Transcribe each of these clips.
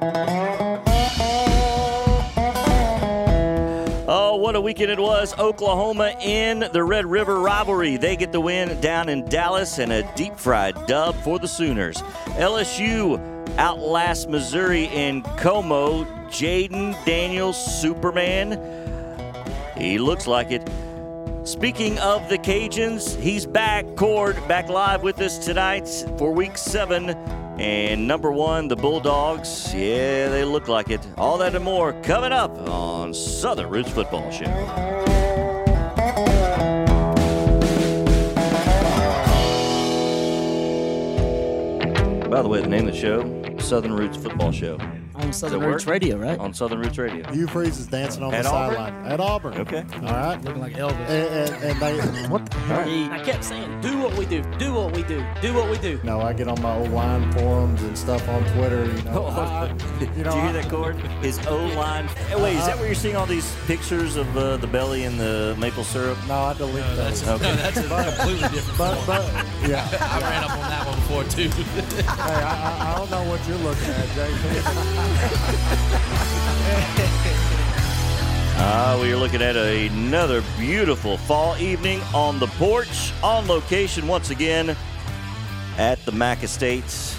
Oh, what a weekend it was. Oklahoma in the Red River rivalry. They get the win down in Dallas and a deep fried dub for the Sooners. LSU outlast Missouri in CoMo. Jayden Daniels, Superman. He looks like it. Speaking of the Cajuns, he's back. Cord back live with us tonight for week seven. And number one, the Bulldogs. Yeah, they look like it. All that and more coming up on Southern Roots Football Show. By the way, the name of the show, Southern Roots Football Show. On Southern Roots work? Radio, right? On Southern Roots Radio. Hugh Freeze is dancing on At the Auburn? sideline at Auburn. Okay. All right. Looking like Elvis. And, and, and they what? I kept saying, do what we do, do what we do, do what we do. No, I get on my old line forums and stuff on Twitter. You know, I- you Did know, you hear that, Cord? His O line. Hey, wait, is that where you're seeing all these pictures of uh, the belly and the maple syrup? No, I delete those. Okay. That's a completely different But, but yeah, I ran up on that one before too. hey, I, I, I don't know what you're looking at, JP. Ah, we are looking at another beautiful fall evening on the porch, on location once again at the Mac Estates.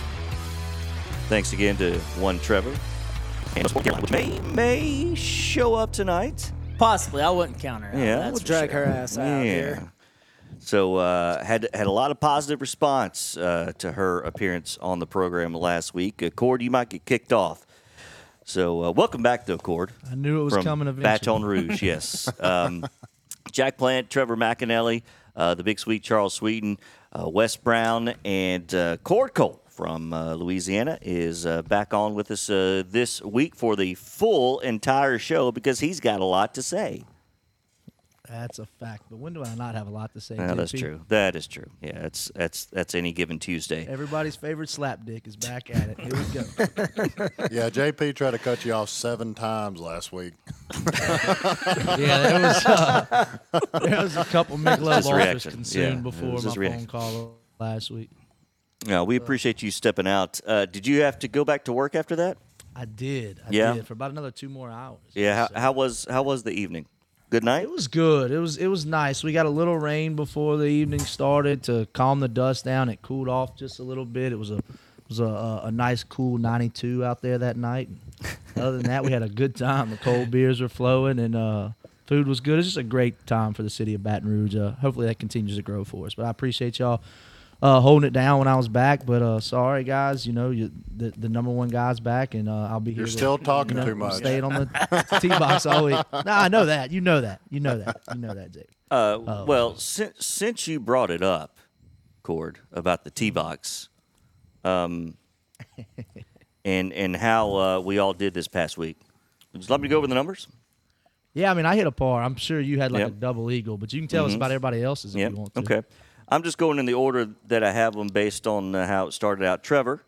Thanks again to one Trevor, which may may show up tonight. Possibly, I wouldn't count her. out, Yeah, that's we'll drag sure. her ass out here. So uh, had had a lot of positive response uh, to her appearance on the program last week. Uh, Cord, you might get kicked off. So uh, welcome back, though, Cord. I knew it was coming eventually. Baton Rouge, yes. Um, Jack Plant, Trevor McAnally, uh, the Big Sweet Charles Sweeten, uh, Wes Brown, and uh, Cord Cole from uh, Louisiana is uh, back on with us uh, this week for the full entire show because he's got a lot to say. That's a fact. But when do I not have a lot to say? Yeah, that's JP? true. That is true. Yeah, that's that's that's any given Tuesday. Everybody's favorite slap dick is back at it. Here we go. Yeah, JP tried to cut you off seven times last week. yeah, there was uh, there was a couple Michelob Just Ultras reaction. consumed Yeah, before my just phone call last week. Yeah, we appreciate you stepping out. Uh, did you have to go back to work after that? I did. I Yeah? did for about another two more hours. Yeah. How, how was how was the evening? Good night. It was good. It was it was nice. We got a little rain before the evening started to calm the dust down. It cooled off just a little bit. It was a it was a, a, nice cool 92 out there that night. Other than that, we had a good time. The cold beers were flowing and uh, food was good. It's just a great time for the city of Baton Rouge. Uh, hopefully that continues to grow for us. But I appreciate y'all uh, holding it down when I was back. But uh, sorry guys, you know you, the the number one guy's back and uh, I'll be here. You're to- still talking you know, too much. Staying on the tee box all week. No, I know that. You know that. You know that. You know that, Jake. Uh, well, since since you brought it up, Cord, about the T box, um, and and how uh, we all did this past week. Would you like me to go over the numbers? Yeah, I mean, I hit a par. I'm sure you had like Yep. a double eagle, but you can tell us about everybody else's if Yeah. you want to. Okay. I'm just going in the order that I have them based on uh, how it started out. Trevor,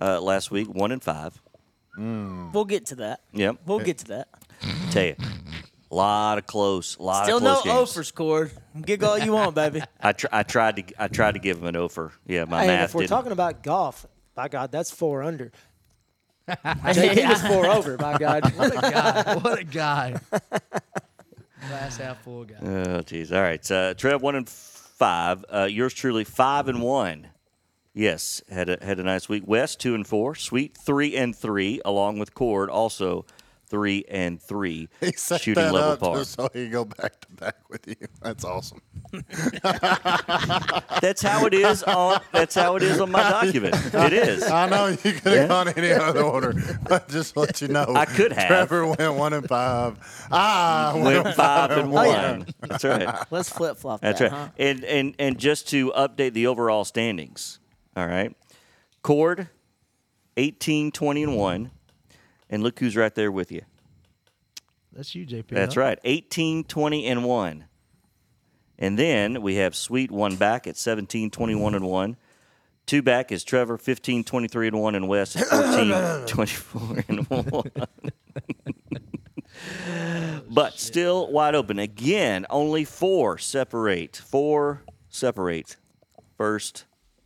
uh, last week, one and five. We'll get to that. Yep. We'll get to that. Tell you, a lot of close, lot Still of no close games. offers scored. Gig all you want, baby. I, tr- I tried to I tried to give him an offer. Yeah, my Hey, and math if we're didn't. talking about golf, by God, that's four under. JP was four over. By God, What a guy! what a guy! Glass half full guy. Oh, jeez. All right. Uh, Trev, one and five. Uh, yours truly, five and one. Yes, had a, had a nice week. West, two and four. Sweet, three and three, along with Cord, also three and three. He set shooting that level up par. just so he go back to back with you. That's awesome. That's how it is on. That's how it is on my document. It is. I know you could have gone any other order, but just to let you know. I could have. Trevor went one and five. Ah, went, Went five and Oh, yeah. one. That's right. Let's flip flop That's that, right. huh? And and and just to update the overall standings. All right. Cord, 18, 20, and 1. And look who's right there with you. That's you, JP. That's huh? right. 18, 20, and 1. And then we have Sweet one back at 17, 21, and 1. Two back is Trevor, 15, 23, and 1, and Wes at 14, 24, and 1. but still wide open. Again, only four separate. Four separate first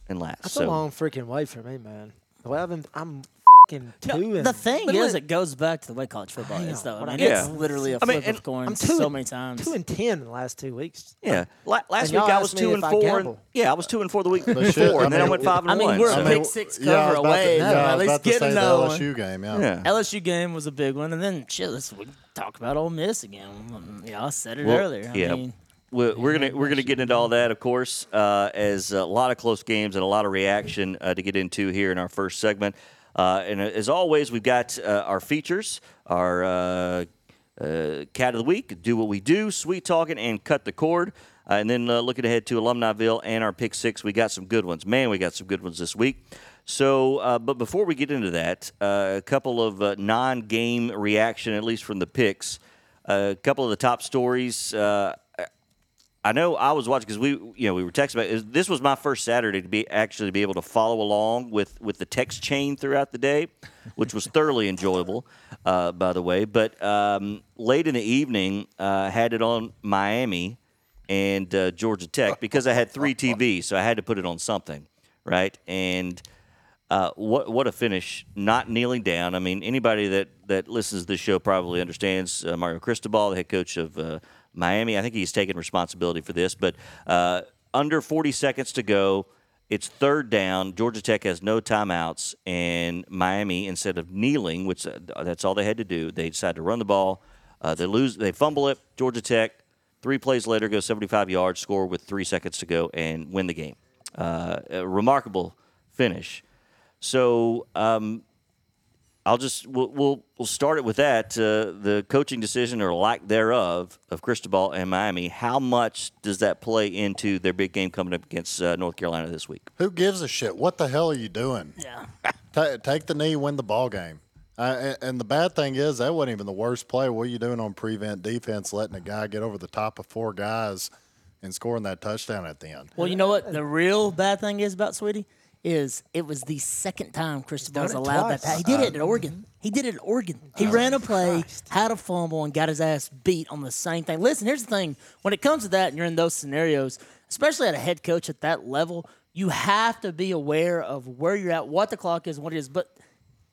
and last. that's so a long freaking way for me, man. Well, I've been, I'm fucking No, two. the thing is, it goes back to the way college football is, though. I mean, mean- it's literally a I mean, flip and of coin two so and- many times. two and ten in the last two weeks. Yeah. La- last week I was two and four. And, yeah, I was two and four the week before, shit, I and then I went five and one. I mean, one. we're so- a pick six cover was about away to, from yeah, I at was least about to getting the. LSU game. Yeah. yeah. LSU game was a big one, and then shit, let's we talk about Ole Miss again. Yeah, I said it Well, earlier. I yeah. mean, We're, we're gonna we're gonna get into all that, of course, uh, as a lot of close games and a lot of reaction uh, to get into here in our first segment. Uh, and as always, we've got uh, our features, our uh, uh, cat of the week, do what we do, sweet talking, and cut the cord. Uh, and then uh, looking ahead to Alumniville and our pick six, we got some good ones. Man, we got some good ones this week. So, uh, but before we get into that, uh, a couple of uh, non-game reaction, at least from the picks. a couple of the top stories. Uh, I know I was watching because we, you know, we were texting about. It. This was my first Saturday to be actually be able to follow along with with the text chain throughout the day, which was thoroughly enjoyable, uh, by the way. But um, late in the evening, uh, had it on Miami and uh, Georgia Tech because I had three TVs, so I had to put it on something, right? And uh, what what a finish! Not kneeling down. I mean, anybody that that listens to this show probably understands uh, Mario Cristobal, the head coach of uh, Miami. I think he's taken responsibility for this. But uh, under 40 seconds to go, it's third down. Georgia Tech has no timeouts, and Miami, instead of kneeling, which uh, that's all they had to do, they decide to run the ball. Uh, they lose. They fumble it. Georgia Tech. Three plays later, goes 75 yards, score with three seconds to go, and win the game. Uh, a remarkable finish. So um, I'll just we'll, we'll we'll start it with that. Uh, the coaching decision or lack thereof of Cristobal and Miami. How much does that play into their big game coming up against uh, North Carolina this week? Who gives a shit? What the hell are you doing? yeah. Ta take the knee, win the ball game. Uh, and, and the bad thing is that wasn't even the worst play. What are you doing on prevent defense, letting a guy get over the top of four guys and scoring that touchdown at the end? Well, you know what? The real bad thing is about Sweetie is it was the second time Cristobal's allowed that. twice. pass. He did it at Oregon. He did it at Oregon. He ran a play, had a fumble, and got his ass beat on the same thing. Listen, here's the thing: when it comes to that, and you're in those scenarios, especially at a head coach at that level, you have to be aware of where you're at, what the clock is, what it is. But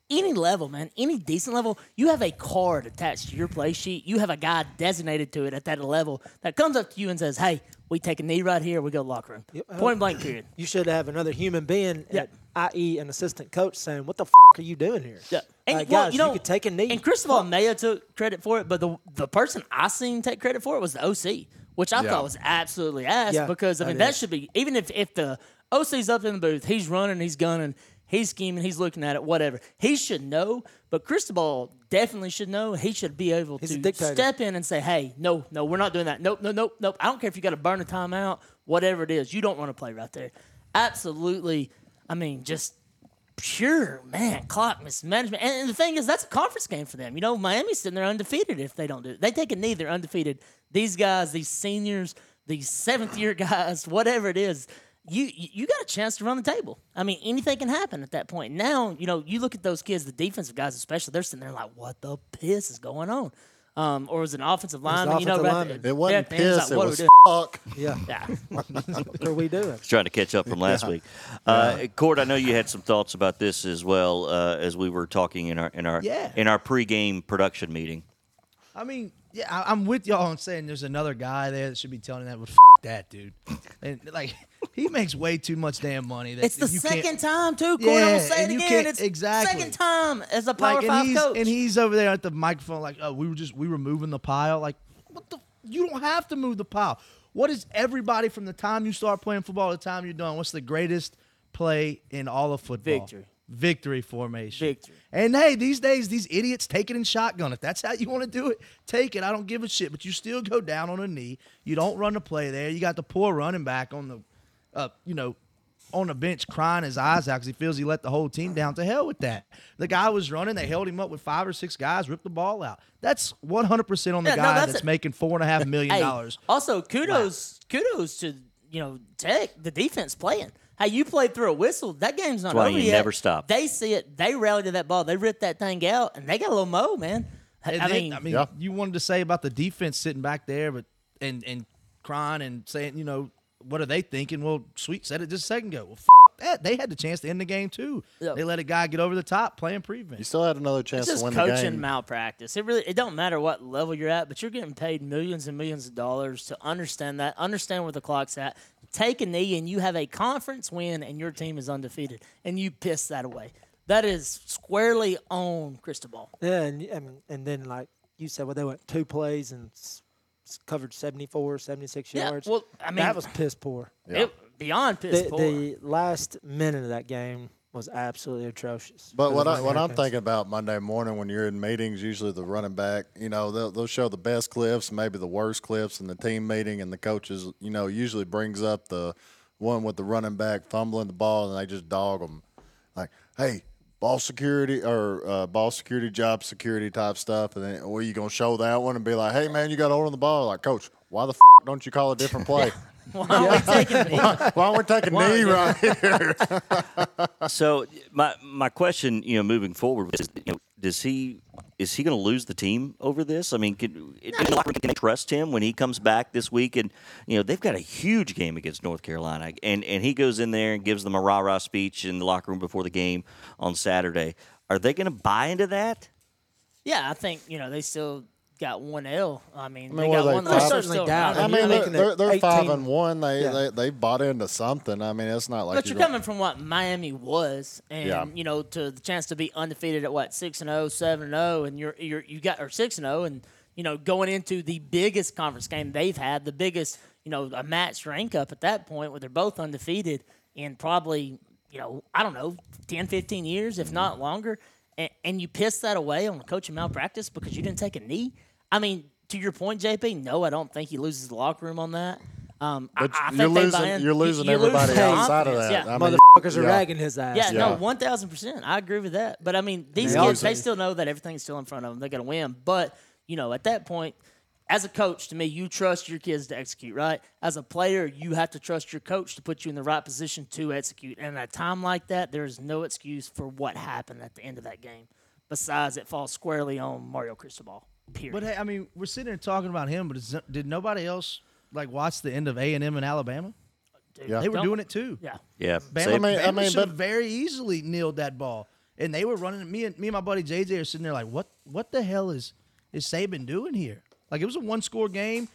any level, man, any decent level, you have a card attached to your play sheet. You have a guy designated to it at that level that comes up to you and says, "Hey, we take a knee right here. We go to the locker room. Point blank. Period." You should have another human being, Yeah. at, i.e., an assistant coach, saying, "What the f- are you doing here?" Yeah. And Like, well, guys, you know, could take a knee. And Cristobal may have took credit for it, but the the person I seen take credit for it was the OC, which I Yeah. thought was absolutely ass Yeah, because I mean that that is. should be even if if the OC's up in the booth, he's running, he's gunning, he's scheming, he's looking at it, whatever. He should know, but Cristobal definitely should know. He should be able He's to step in and say, "Hey, no, no, we're not doing that. Nope, no, nope, nope. I don't care if you got to burn a timeout, whatever it is. You don't want to play right there. Absolutely. I mean, just pure man clock mismanagement. And, and the thing is, that's a conference game for them. You know, Miami's sitting there undefeated if they don't do it. They take a knee, they're undefeated. These guys, these seniors, these seventh year guys, whatever it is. You, you you got a chance to run the table. I mean, anything can happen at that point. Now, you know, you look at those kids, the defensive guys especially, they're sitting there like, what the piss is going on? Um, or was it an offensive lineman? you know, offensive right lineman. there- It wasn't at the end, it's piss, like, what are was we fuck. Yeah, doing? Yeah. what are we doing? Trying to catch up from last week. Uh, Cord, I know you had some thoughts about this as well uh, as we were talking in our in our Yeah. in our pregame production meeting. I mean, yeah, I, I'm with y'all on saying there's another guy there that should be telling that, but f- that dude, and like he makes way too much damn money. That It's the you can't- second time too. Corey, I'm Yeah, gonna say it again. It's exactly. second time as a Power like, and Five he's, coach. and he's over there at the microphone, like, oh, we were just we were moving the pile. Like, what the? You don't have to move the pile. What is everybody from the time you start playing football to the time you're done? What's the greatest play in all of football? Victory. Victory formation. Victory. And hey, these days, these idiots take it in shotgun. If that's how you want to do it, take it. I don't give a shit. But you still go down on a knee. You don't run the play there. You got the poor running back on the, uh, you know, on the bench crying his eyes out because he feels he let the whole team down. To hell with that. The guy was running. They held him up with five or six guys, ripped the ball out. That's 100% on the Yeah, no, guy that's that's, a- making four and a half million Hey, dollars. also kudos kudos to you know Tech the defense playing. Hey, you played through a whistle. That game's not That's why over you yet. never stop. They see it. They rally to that ball. They rip that thing out, and they got a little mo, man. And I then- mean, I mean, Yeah. you wanted to say about the defense sitting back there, but and and crying and saying, you know, what are they thinking? Well, Sweet said it just a second ago. Well, f- that. They had the chance to end the game too. Yep. They let a guy get over the top playing pregame. You still had another chance It's to win coaching the game. malpractice. It really it don't matter what level you're at, but you're getting paid millions and millions of dollars to understand that, understand where the clock's at. Take a knee and you have a conference win and your team is undefeated and you piss that away. That is squarely on Cristobal. Yeah, and, and and then like you said, well, they went two plays and s- s- covered 74, 76 Yeah, yards. well, I mean- that was piss poor. It, beyond piss The, poor. the last minute of that game was absolutely atrocious. But what, I, what I'm thinking about Monday morning when you're in meetings, usually the running back, you know, they'll, they'll show the best clips, maybe the worst clips in the team meeting, and the coaches, you know, usually brings up the one with the running back fumbling the ball, and they just dog them, like, "Hey, ball security or uh, ball security, job security type stuff," and then, well, you gonna show that one and be like, "Hey, man, you got to hold on the ball." Like, coach, why the f- don't you call a different play? Why are we taking a knee? why don't we take a knee right here? So my my question, you know, moving forward is, you know, does he is he going to lose the team over this? I mean, can, can they trust him when he comes back this week? And you know, they've got a huge game against North Carolina, and and he goes in there and gives them a rah rah speech in the locker room before the game on Saturday. Are they going to buy into that? Yeah, I think you know they still got one L. I mean, I they mean, what got they, one. five- They're Certainly still down. I mean, they're, they're, they're five and one. They, Yeah. they they bought into something. I mean, it's not like But you're gonna- coming from what Miami was, and Yeah. you know, to the chance to be undefeated at what six and 0, 7 and zero, and you're you're you got or six and zero, and you know, going into the biggest conference game they've had, the biggest you know a match rank up at that point, where they're both undefeated in probably you know I don't know 10, 15 years, if not longer, and, and you piss that away on a coaching malpractice because you didn't take a knee. I mean, to your point, JP, no, I don't think he loses the locker room on that. Um, I- But I, you're losing- buy in. you're losing you everybody lose outside of that. Yeah. I mean, Motherfuckers are yeah. ragging his ass. Yeah, no, one thousand percent. I agree with that. But I mean, these They kids, they still know that everything's still in front of them. They're gonna win. But you know, at that point, as a coach, to me, you trust your kids to execute. Right? As a player, you have to trust your coach to put you in the right position to execute. And at a time like that, there is no excuse for what happened at the end of that game. Besides, it falls squarely on Mario Cristobal. Period. But hey, I mean, we're sitting here talking about him, but is, did nobody else like watch the end of A and M in Alabama? Dude, Yeah. They were don't- doing it too. Yeah. Yeah, Bama, same- I mean- Bama I should have but- very easily kneeled that ball, and they were running. Me and me and my buddy JJ are sitting there like, what? What the hell is is Saban doing here? Like it was a one score game.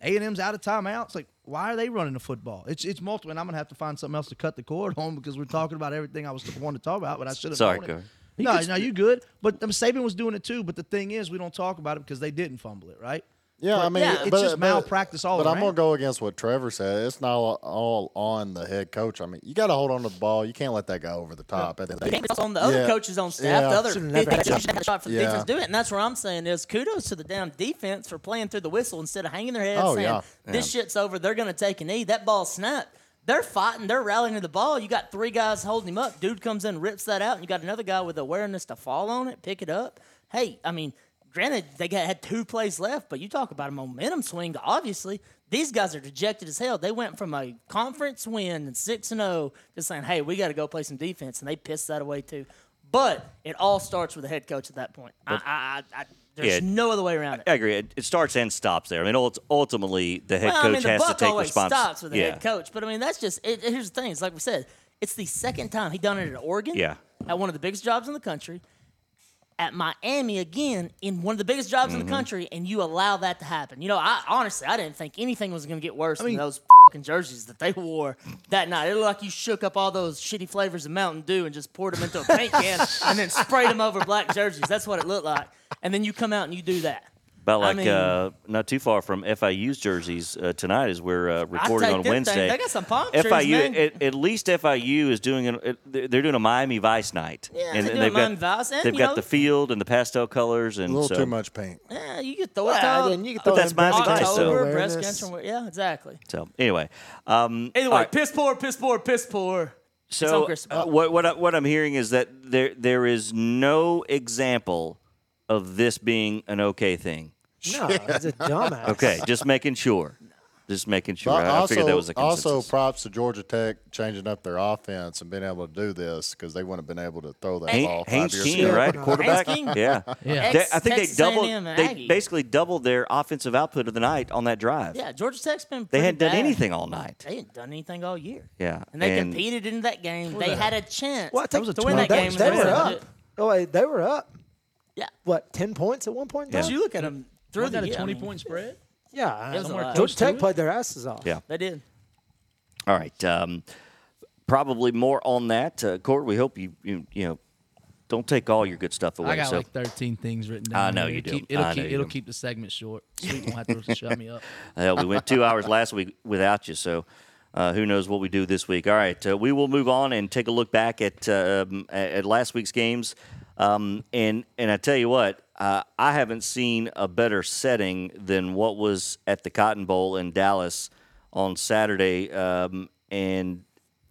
A and M's out of timeout. It's like, why are they running the football? It's it's multiple, and I'm gonna have to find something else to cut the cord on because we're talking about everything I was wanting to talk about, but I should have. Sorry. Corey. No, no, you good. But um, Saban was doing it too. But the thing is, we don't talk about it because they didn't fumble it, right? Yeah, I mean, yeah, it's but, just but- malpractice all the time. But I'm gonna go against what Trevor said. It's not all, all on the head coach. I mean, you got to hold on to the ball. You can't let that go over the top. And then- It's on the other Yeah. coches on staff. Yeah. The other Should've never had defense had a shot for the Yeah. defense do it, and that's what I'm saying is kudos to the damn defense for playing through the whistle instead of hanging their heads Oh, saying yeah. this shit's over. They're gonna take a knee. That ball snapped. They're fighting. They're rallying to the ball. You got three guys holding him up. Dude comes in, rips that out, and you got another guy with awareness to fall on it, pick it up. Hey, I mean, granted they got had two plays left, but you talk about a momentum swing. Obviously, these guys are dejected as hell. They went from a conference win and six and oh, zero to saying, "Hey, we got to go play some defense," and they pissed that away too. But it all starts with the head coach at that point. I, I, I, there's Yeah. no other way around it. I agree. It, it starts and stops there. I mean, ultimately, the head Well, coach I mean, the has to take responsibility. stops with the yeah. head coach. But I mean, that's just it- here's the thing. It's like we said, it's the second time he done it at Oregon. Yeah. At one of the biggest jobs in the country. At Miami again in one of the biggest jobs Mm-hmm. in the country, and you allow that to happen. You know, I honestly I didn't think anything was going to get worse I mean- than those fucking jerseys that they wore that night. It looked like you shook up all those shitty flavors of Mountain Dew and just poured them into a paint can and then sprayed them over black jerseys. That's what it looked like. And then you come out and you do that. About I like mean- uh, not too far from FIU's jerseys uh, tonight as we're uh, recording on Wednesday. things. They got some palm trees, FIU man. At, at least FIU is doing an, it, they're doing a Miami Vice night. Yeah, and, they're and doing they've Miami got Vice, and, they've got know- the field and the pastel colors and a little so, too much paint. Yeah, you get throw it Well, to then you can But that's Miami Vice, cancer though. Breast cancer. Yeah, exactly. So anyway, um, Either all way, right. piss poor, piss poor, piss poor. So uh, what what I, what I'm hearing is that there there is no example of this being an okay thing. No, he's a dumbass. Okay, just making sure. Just making sure. But I, I figured that was a consensus. also props to Georgia Tech changing up their offense and being able to do this because they wouldn't have been able to throw that Haynes, ball five Haynes years King, ago. right? Quarterback. King? Yeah. Yeah. They- I think Texas they doubled. A&M They Aggie. basically doubled their offensive output of the night on that drive. Yeah, Georgia Tech's been. They pretty hadn't done bad. anything all night. They hadn't done anything all year. Yeah. And they And- competed in that game. They had a chance Well, I think was a to win that 20 game. they, and they were up. Oh, wait, they were up. Yeah. What, 10 points at one point? Yeah. time? But you look at them through Wasn't the that a year, I 20 mean, point spread? Yeah. It was a Somewhere lot. close Georgia Tech played their asses off. Yeah. They did. All right. Um, probably more on that. Uh, Cord, we hope you, you you know don't take all your good stuff away. I got so like 13 things written down. I know here. you It'll do. Keep, it'll keep, it'll do. keep the segment short. Sweet won't have to shut me up. Hell, we went two hours last week without you, so uh, who knows what we do this week. All right, uh, we will move on and take a look back at um, at at last week's games. Um, and and I tell you what, uh, I haven't seen a better setting than what was at the Cotton Bowl in Dallas on Saturday. Um, and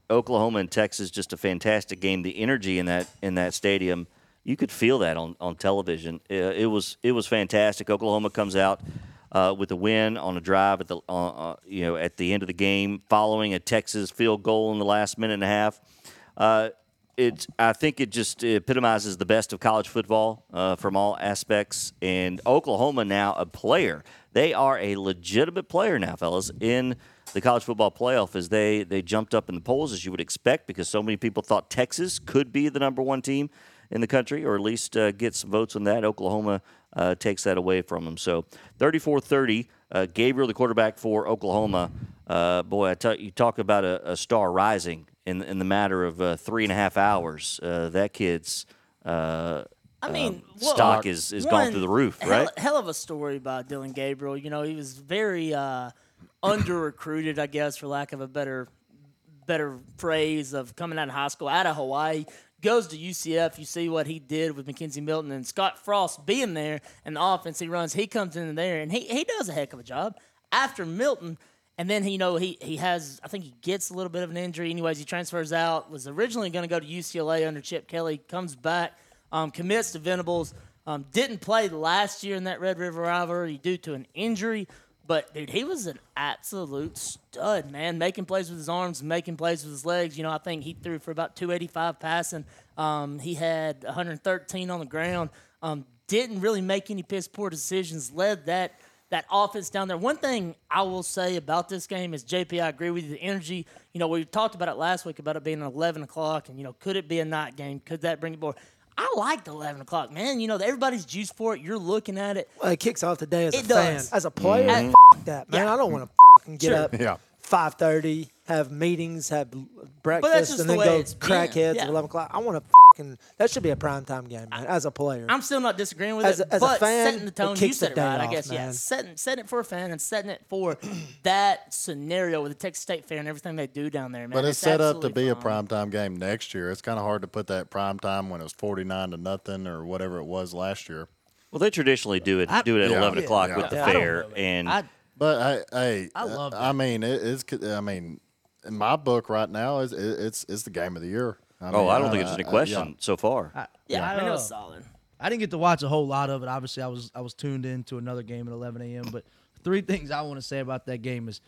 Oklahoma and Texas, just a fantastic game. The energy in that in that stadium, you could feel that on, on television. Uh, it was it was fantastic. Oklahoma comes out uh, with a win on a drive at the uh, uh, you know at the end of the game, following a Texas field goal in the last minute and a half. It I think it just epitomizes the best of college football uh, from all aspects. And Oklahoma now a player. They are a legitimate player now, fellas, in the college football playoff as they they jumped up in the polls as you would expect because so many people thought Texas could be the number one team in the country or at least uh, get some votes on that. Oklahoma uh, takes that away from them. So 34-30, uh, Gabriel, the quarterback for Oklahoma. Uh, boy, I tell you, talk about a, a star rising in in the matter of uh, three and a half hours. Uh, that kid's. Uh, I mean, um, well, stock is is gone through the roof, hell, right? Hell of a story by Dillon Gabriel. You know, he was very uh, under recruited, I guess, for lack of a better better phrase, of coming out of high school, out of Hawaii. Goes to UCF. You see what he did with McKenzie Milton and Scott Frost being there and the offense he runs. He comes in there and he, he does a heck of a job. After Milton, and then you know he he has I think he gets a little bit of an injury. Anyways, he transfers out. Was originally going to go to UCLA under Chip Kelly. Comes back, um, commits to Venables. Um, didn't play last year in that Red River rivalry due to an injury. But dude, he was an absolute stud, man. Making plays with his arms, making plays with his legs. You know, I think he threw for about 285 passing. Um, he had 113 on the ground. Um, didn't really make any piss poor decisions. Led that that offense down there. One thing I will say about this game is, JP, I agree with you. The energy, you know, we talked about it last week about it being 11 o'clock, and, you know, could it be a night game? Could that bring it more? I liked 11 o'clock, man. You know, everybody's juiced for it. You're looking at it. Well, it kicks off the day as It a fan. As a player, Mhm. f- that, man. Yeah. I don't want to get Sure. up Yeah. 5.30, have meetings, have breakfast, and the then way go it's been. crackheads Yeah. at 11 o'clock. I want to fucking – that should be a prime time game, man, as a player. I'm still not disagreeing with As it, a- as a but fan, setting the tone, you kicks said it day right, I off, guess. Yeah, man. setting setting it for a fan and setting it for that scenario with the Texas State fair and everything they do down there, man. But it's, set up to absolutely be a prime time game next year. It's kind of hard to put that prime time when it was 49 to nothing or whatever it was last year. Well, they traditionally do it I- do it at Yeah. 11 o'clock Yeah. with the Yeah. I don't fair, and I, But hey, hey I love uh, that. I mean, it, it's. I mean, in my book right now, it's it's it's the game of the year. I oh, mean, I don't uh, think it's any uh, question yeah. so far. I, Yeah, I mean, it was uh, solid. I didn't get to watch a whole lot of it. Obviously, I was I was tuned in to another game at 11 a.m. But three things I want to say about that game is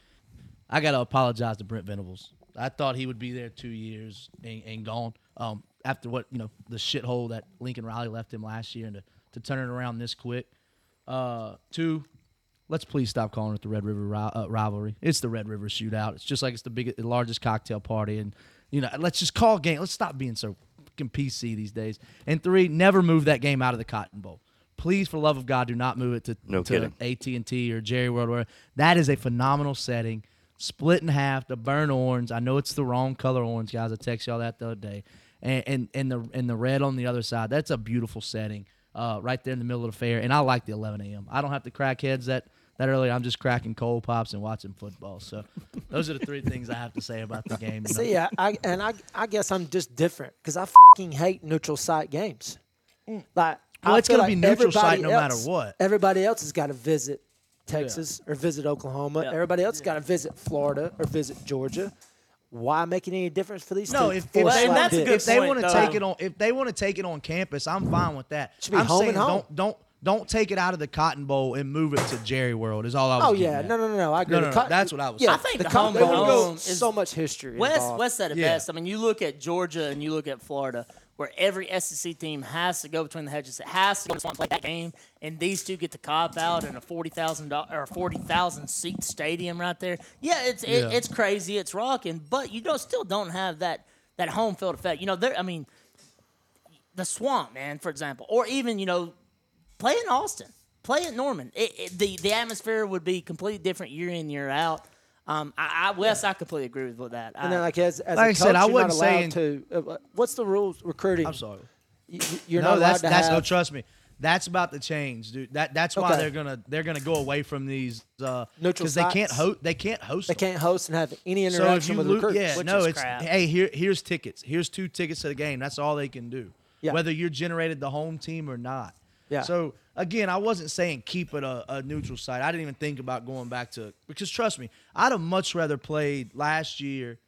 I got to apologize to Brent Venables. I thought he would be there two years and, and gone. Um, after what you know, the shithole that Lincoln Riley left him last year, and to, to turn it around this quick. Uh, two, let's please stop calling it the Red River ri- uh, rivalry. It's the Red River shootout. It's just like it's the biggest, the largest cocktail party, and you know, let's just call game. Let's stop being so fucking PC these days. And three, never move that game out of the Cotton Bowl. Please, for love of God, do not move it to, No to. AT and T or Jerry World. Or that is a phenomenal setting. Split in half, the burnt orange. I know it's the wrong color orange, guys. I texted y'all that the other day, and and, and the and the red on the other side. That's a beautiful setting, uh, right there in the middle of the fair. And I like the 11 a.m. I don't have to crack heads that that early. I'm just cracking cold pops and watching football. So those are the three things I have to say about the game. you know. See, I, I and I, I guess I'm just different because I fucking hate neutral site games. Mm. Like, Well, I it's feel gonna be neutral site everybody no matter what. Everybody else has got to visit Texas or visit Oklahoma. Yeah. Everybody else has got to visit Florida or visit Georgia. Why make it any difference for these No, two? if, if, Well, and that's a good if they want to take it on, if they want to take it on campus, I'm fine with that. Should be I'm home saying and home. don't don't don't take it out of the Cotton Bowl and move it to Jerry World. Is all I was. Oh getting yeah, at. no, no, no, no. I agree. No, The no, no, co- that's what I was Yeah, saying. I think the the co- home there would go home is- so much history. West, involved. Wes said it Yeah. best. I mean, you look at Georgia and you look at Florida, where every SEC team has to go between the hedges. It has to go to play that game, and these two get to cop out in a forty thousand or forty thousand seat stadium right there. Yeah, it's it, Yeah. it's crazy, it's rocking, but you don't still don't have that that home field effect. You know, there. I mean, the Swamp, man, for example, or even you know, play in Austin, play in Norman. It, it, the the atmosphere would be completely different year in year out. Um, I, I Wes, I completely agree with that. And then, like as, as Like a I said, coach, I you're not wasn't saying- to. Uh, what's the rules recruiting? I'm sorry. You, you're no, not allowed that's to that's have. no. Trust me, that's about to change, dude. That that's why Okay. they're gonna they're gonna go away from these uh Neutral they can't host they can't host They them. can't host and have any interaction you with lo- recruits. yeah, which no, is it's crap. hey here here's tickets. Here's two tickets to the game. That's all they can do. Yeah. Whether you're generated the home team or not. Yeah. So again, I wasn't saying keep it a, a neutral site. I didn't even think about going back to because trust me, I'd have much rather played last year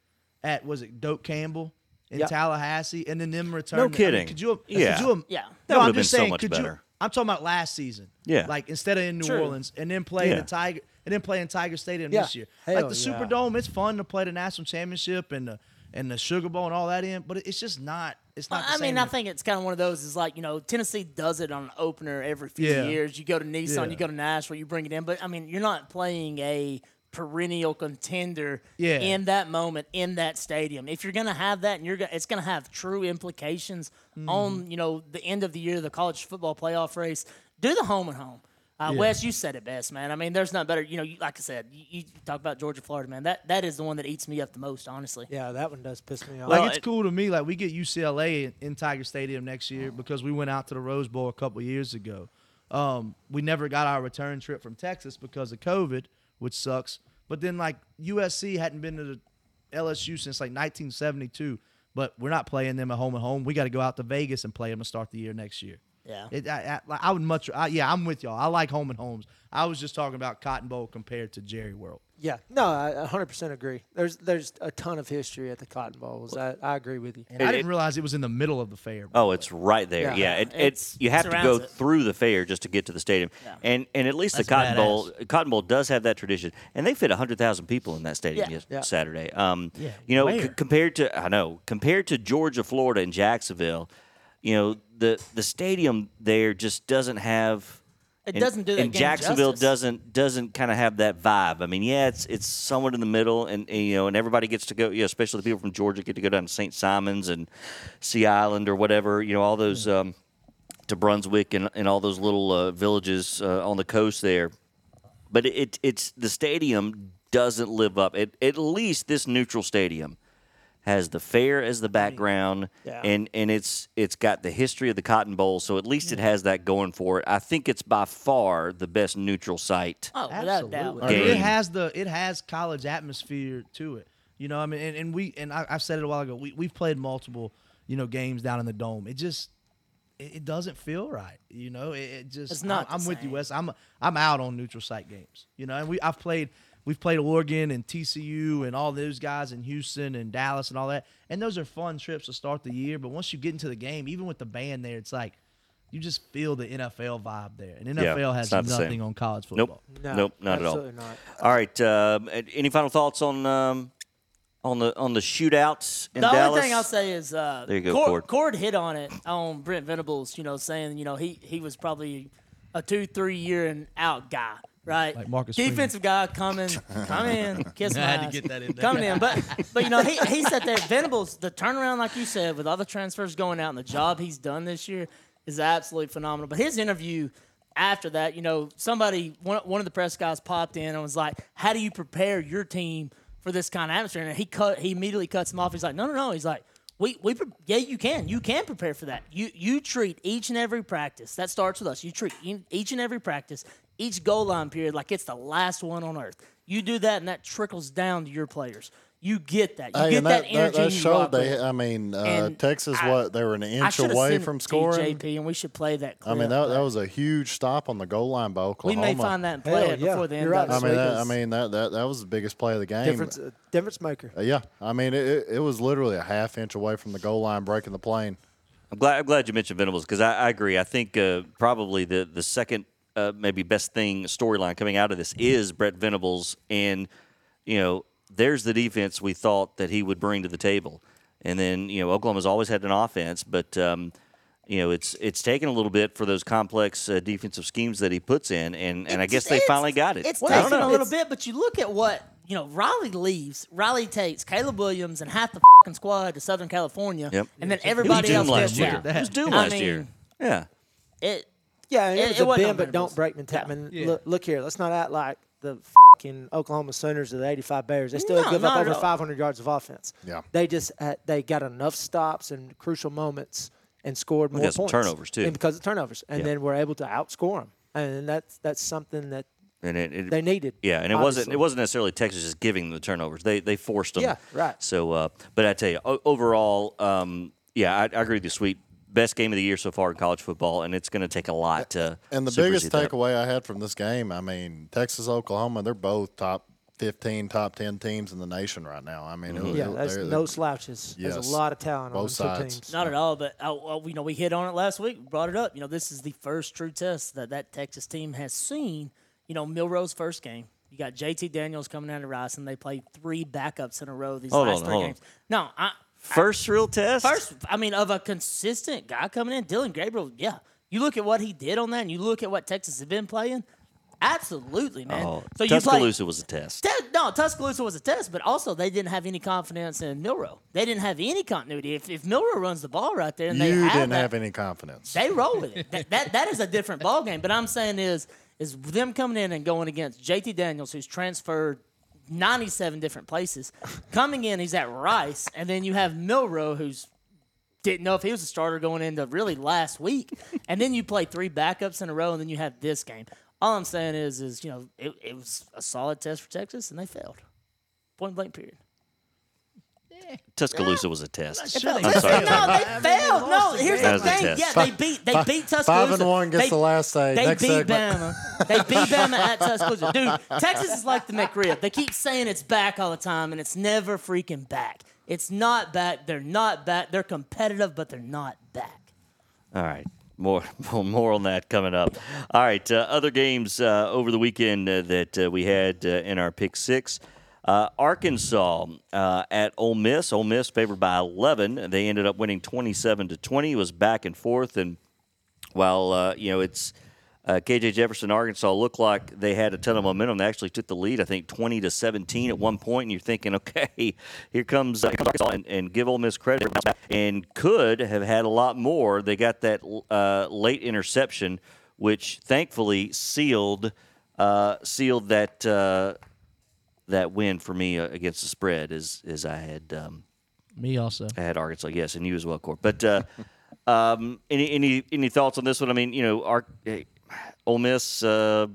at was it Doak Campbell in Yeah. Tallahassee and then them return. No kidding. I mean, kidding. could you? Yeah. Could you, Yeah. That no, would've I'm been just so saying, much could better. you? I'm talking about last season. Yeah. Like instead of in New True. Orleans and then playing Yeah. the Tiger and then playing Tiger Stadium Yeah. this year. Hell like the yeah. Superdome, it's fun to play the national championship and the and the Sugar Bowl and all that in, but it's just not. It's not. Well, I mean, I think it's kind of one of those. Is like you know, Tennessee does it on an opener every few Yeah. years. You go to Nissan, Yeah. you go to Nashville, you bring it in. But I mean, you're not playing a perennial contender Yeah. in that moment in that stadium. If you're gonna have that, and you're gonna, it's gonna have true implications Mm-hmm. on you know the end of the year, the college football playoff race. Do the home and home. Uh, Yeah. Wes, you said it best, man. I mean, there's not better. You know, you, like I said, you, you talk about Georgia, Florida, man. That that is the one that eats me up the most, honestly. Yeah, that one does piss me off. Like Well, it's it- cool to me. Like we get UCLA in, in Tiger Stadium next year because we went out to the Rose Bowl a couple years ago. Um, we never got our return trip from Texas because of COVID, which sucks. But then like USC hadn't been to the LSU since like 1972. But we're not playing them at home and home. We got to go out to Vegas and play them and start the year next year. Yeah. It, I, I, I would much. I, yeah, I'm with y'all. I like home and homes. I was just talking about Cotton Bowl compared to Jerry World. yeah, no, I 100% agree. There's there's a ton of history at the Cotton Bowls. I, I agree with you. And I didn't realize it was in the middle of the fair. Oh, it's right there. Yeah. Yeah, it, It's- it's you have it to go it. through the fair just to get to the stadium, and and at least That's the Cotton Bowl, badass. Cotton Bowl does have that tradition, and they fit hundred thousand people in that stadium Yeah. yes, Yeah. Saturday. Um, Yeah, you know, c- compared to I know compared to Georgia, Florida, and Jacksonville, you know the the stadium there just doesn't have. It and- doesn't do that And game Jacksonville justice. doesn't doesn't kind of have that vibe. I mean, yeah, it's it's somewhat in the middle, and, and, you know, and everybody gets to go. You know, especially the people from Georgia get to go down to St. Simons and Sea Island or whatever. You know, all those um, to Brunswick and, and all those little uh, villages uh, on the coast there. But it, it it's the stadium doesn't live up. It, at least this neutral stadium has the fair as the background, Yeah. and and it's it's got the history of the Cotton Bowl, so at least it mm-hmm. has that going for it. I think it's by far the best neutral site. Oh, without a doubt. Absolutely. I mean, it has the it has college atmosphere to it. You know, I mean, and, and we and I, I said it a while ago. We we've played multiple, you know, games down in the dome. It just it, it doesn't feel right. You know, it, it just It's not I'm, the I'm with you, same. Wes. I'm I'm out on neutral site games. You know, and we I've played we've played Oregon and TCU and all those guys in Houston and Dallas and all that. And those are fun trips to start the year. But once you get into the game, even with the band there, it's like. You just feel the NFL vibe there, and NFL it's has not nothing on college football. Nope, No, nope, not at all. absolutely not. All right. Um, any final thoughts on um, on the on the shootouts in the Dallas? only thing I'll say is uh, There you go, Cord, Cord. Cord hit on it on Brent Venables. You know, saying you know he he was probably a two three year and out guy. Right, Like Marcus Freeman. defensive guy coming, come in, kiss I my had to ass. get that in there. coming in. But but you know he he said that Venables the turnaround like you said with all the transfers going out and the job he's done this year is absolutely phenomenal. But his interview after that, you know, somebody one one of the press guys popped in and was like, "How do you prepare your team for this kind of atmosphere?" And he cut he immediately cuts him off. He's like, "No, no, no." He's like. We, we pre- yeah you can you can prepare for that you you treat each and every practice that starts with us you treat each and every practice each goal line period like it's the last one on earth you do that and that trickles down to your players you get that you Hey, get and that, that, energy that, that showed rock they. I mean, uh, Texas. I- what they were an inch away sent from it scoring. JP, and we should play that. I mean, that, that was a huge stop on the goal line by Oklahoma. we may find that and play Hell it yeah, before the end you're of right. the I mean, that, I mean that, that that was the biggest play of the game. Difference, uh, difference maker. Uh, yeah, I mean it, it, it was literally a half inch away from the goal line breaking the plane. I'm glad. I'm glad you mentioned Venables because I, I agree. I think uh, probably the the second uh, maybe best thing storyline coming out of this is Brent Venables, and you know, there's the defense we thought that he would bring to the table, and then you know, Oklahoma's always had an offense, but. Um, you know, it's it's taken a little bit for those complex uh, defensive schemes that he puts in, and, and I guess they finally got it. It's I don't taken a little bit, but you look at what you know. Riley leaves. Riley takes Caleb Williams and half the fucking squad to Southern California, Yep. and then everybody else last gets year. out. He was doomed I last mean, year. Yeah. It Yeah, it, It- was it a wasn't bend on but don't break mentality. I mean, Yeah. look, look here. Let's not act like the fucking Oklahoma Sooners or the 85 Bears. They still No, give up over 500 yards of offense. Yeah. They just had, they got enough stops and crucial moments and scored more got some points. turnovers, too. And because of turnovers, and Yeah. then we're able to outscore them. And that's that's something that And it, it they needed. Yeah, and it wasn't it wasn't necessarily Texas just giving them the turnovers. They they forced them. Yeah, right. So, uh, but I tell you, o- overall, um, yeah, I, I agree with you. Sweet, best game of the year so far in college football, and it's going to take a lot to. And the biggest takeaway I had from this game, I mean, Texas, Oklahoma, they're both top 15, top 10 teams in the nation right now. I mean, it- Yeah, that's they're- no slouches. There's a lot of talent on Both sides. teams. Not at all, but uh, you know we hit on it last week. We brought it up. You know this is the first true test that that Texas team has seen. You know Milroe's first game. You got JT Daniels coming out of Rice, and they played three backups in a row these Hold last on, three hold on. games. No, I, First real test. first, I mean, of a consistent guy coming in, Dillon Gabriel. Yeah, you look at what he did on that, and you look at what Texas has been playing. Absolutely, man. Oh, so you play. Tuscaloosa was a test. Te- no, Tuscaloosa was a test, but also they didn't have any confidence in Milroe. They didn't have any continuity. If, if Milroe runs the ball right there, and they You have didn't that, have any confidence. they roll with it. that, that that is a different ball game. But I'm saying is is them coming in and going against JT Daniels, who's transferred 97 different places, coming in, he's at Rice, and then you have Milroe, who's didn't know if he was a starter going into really last week, and then you play three backups in a row, and then you have this game. All I'm saying is, is you know, it, it was a solid test for Texas, and they failed. Point blank. Period. Tuscaloosa was a test. Sure, I'm sorry. No, they failed. No, here's That the was a thing. test. Yeah, they beat they beat Tuscaloosa. Five and one gets They- the last say. They Next beat segment. Bama. They beat Bama at Tuscaloosa. Dude, Texas is like the McRib. They keep saying it's back all the time, and it's never freaking back. It's not back. They're not back. They're competitive, but they're not back. All right. More, more on that coming up. All right. Uh, other games uh, over the weekend uh, that uh, we had uh, in our pick six. Uh, Arkansas uh, at Ole Miss. Ole Miss favored by 11. They ended up winning 27 to 20. It was back and forth, and while uh, you know it's uh, KJ Jefferson, Arkansas looked like they had a ton of momentum. They actually took the lead, I think, 20 to 17 at one point, and you're thinking, okay, here comes, uh, here comes Arkansas, and, and give Ole Miss credit, and could have had a lot more. They got that uh, late interception, which thankfully sealed uh, sealed that uh, that win for me uh, against the spread, as as I had. Um, Me also. I had Arkansas, yes, and you as well, Cord. But uh, um, any any any thoughts on this one? I mean, you know, Ar- hey, Ole Miss. Uh,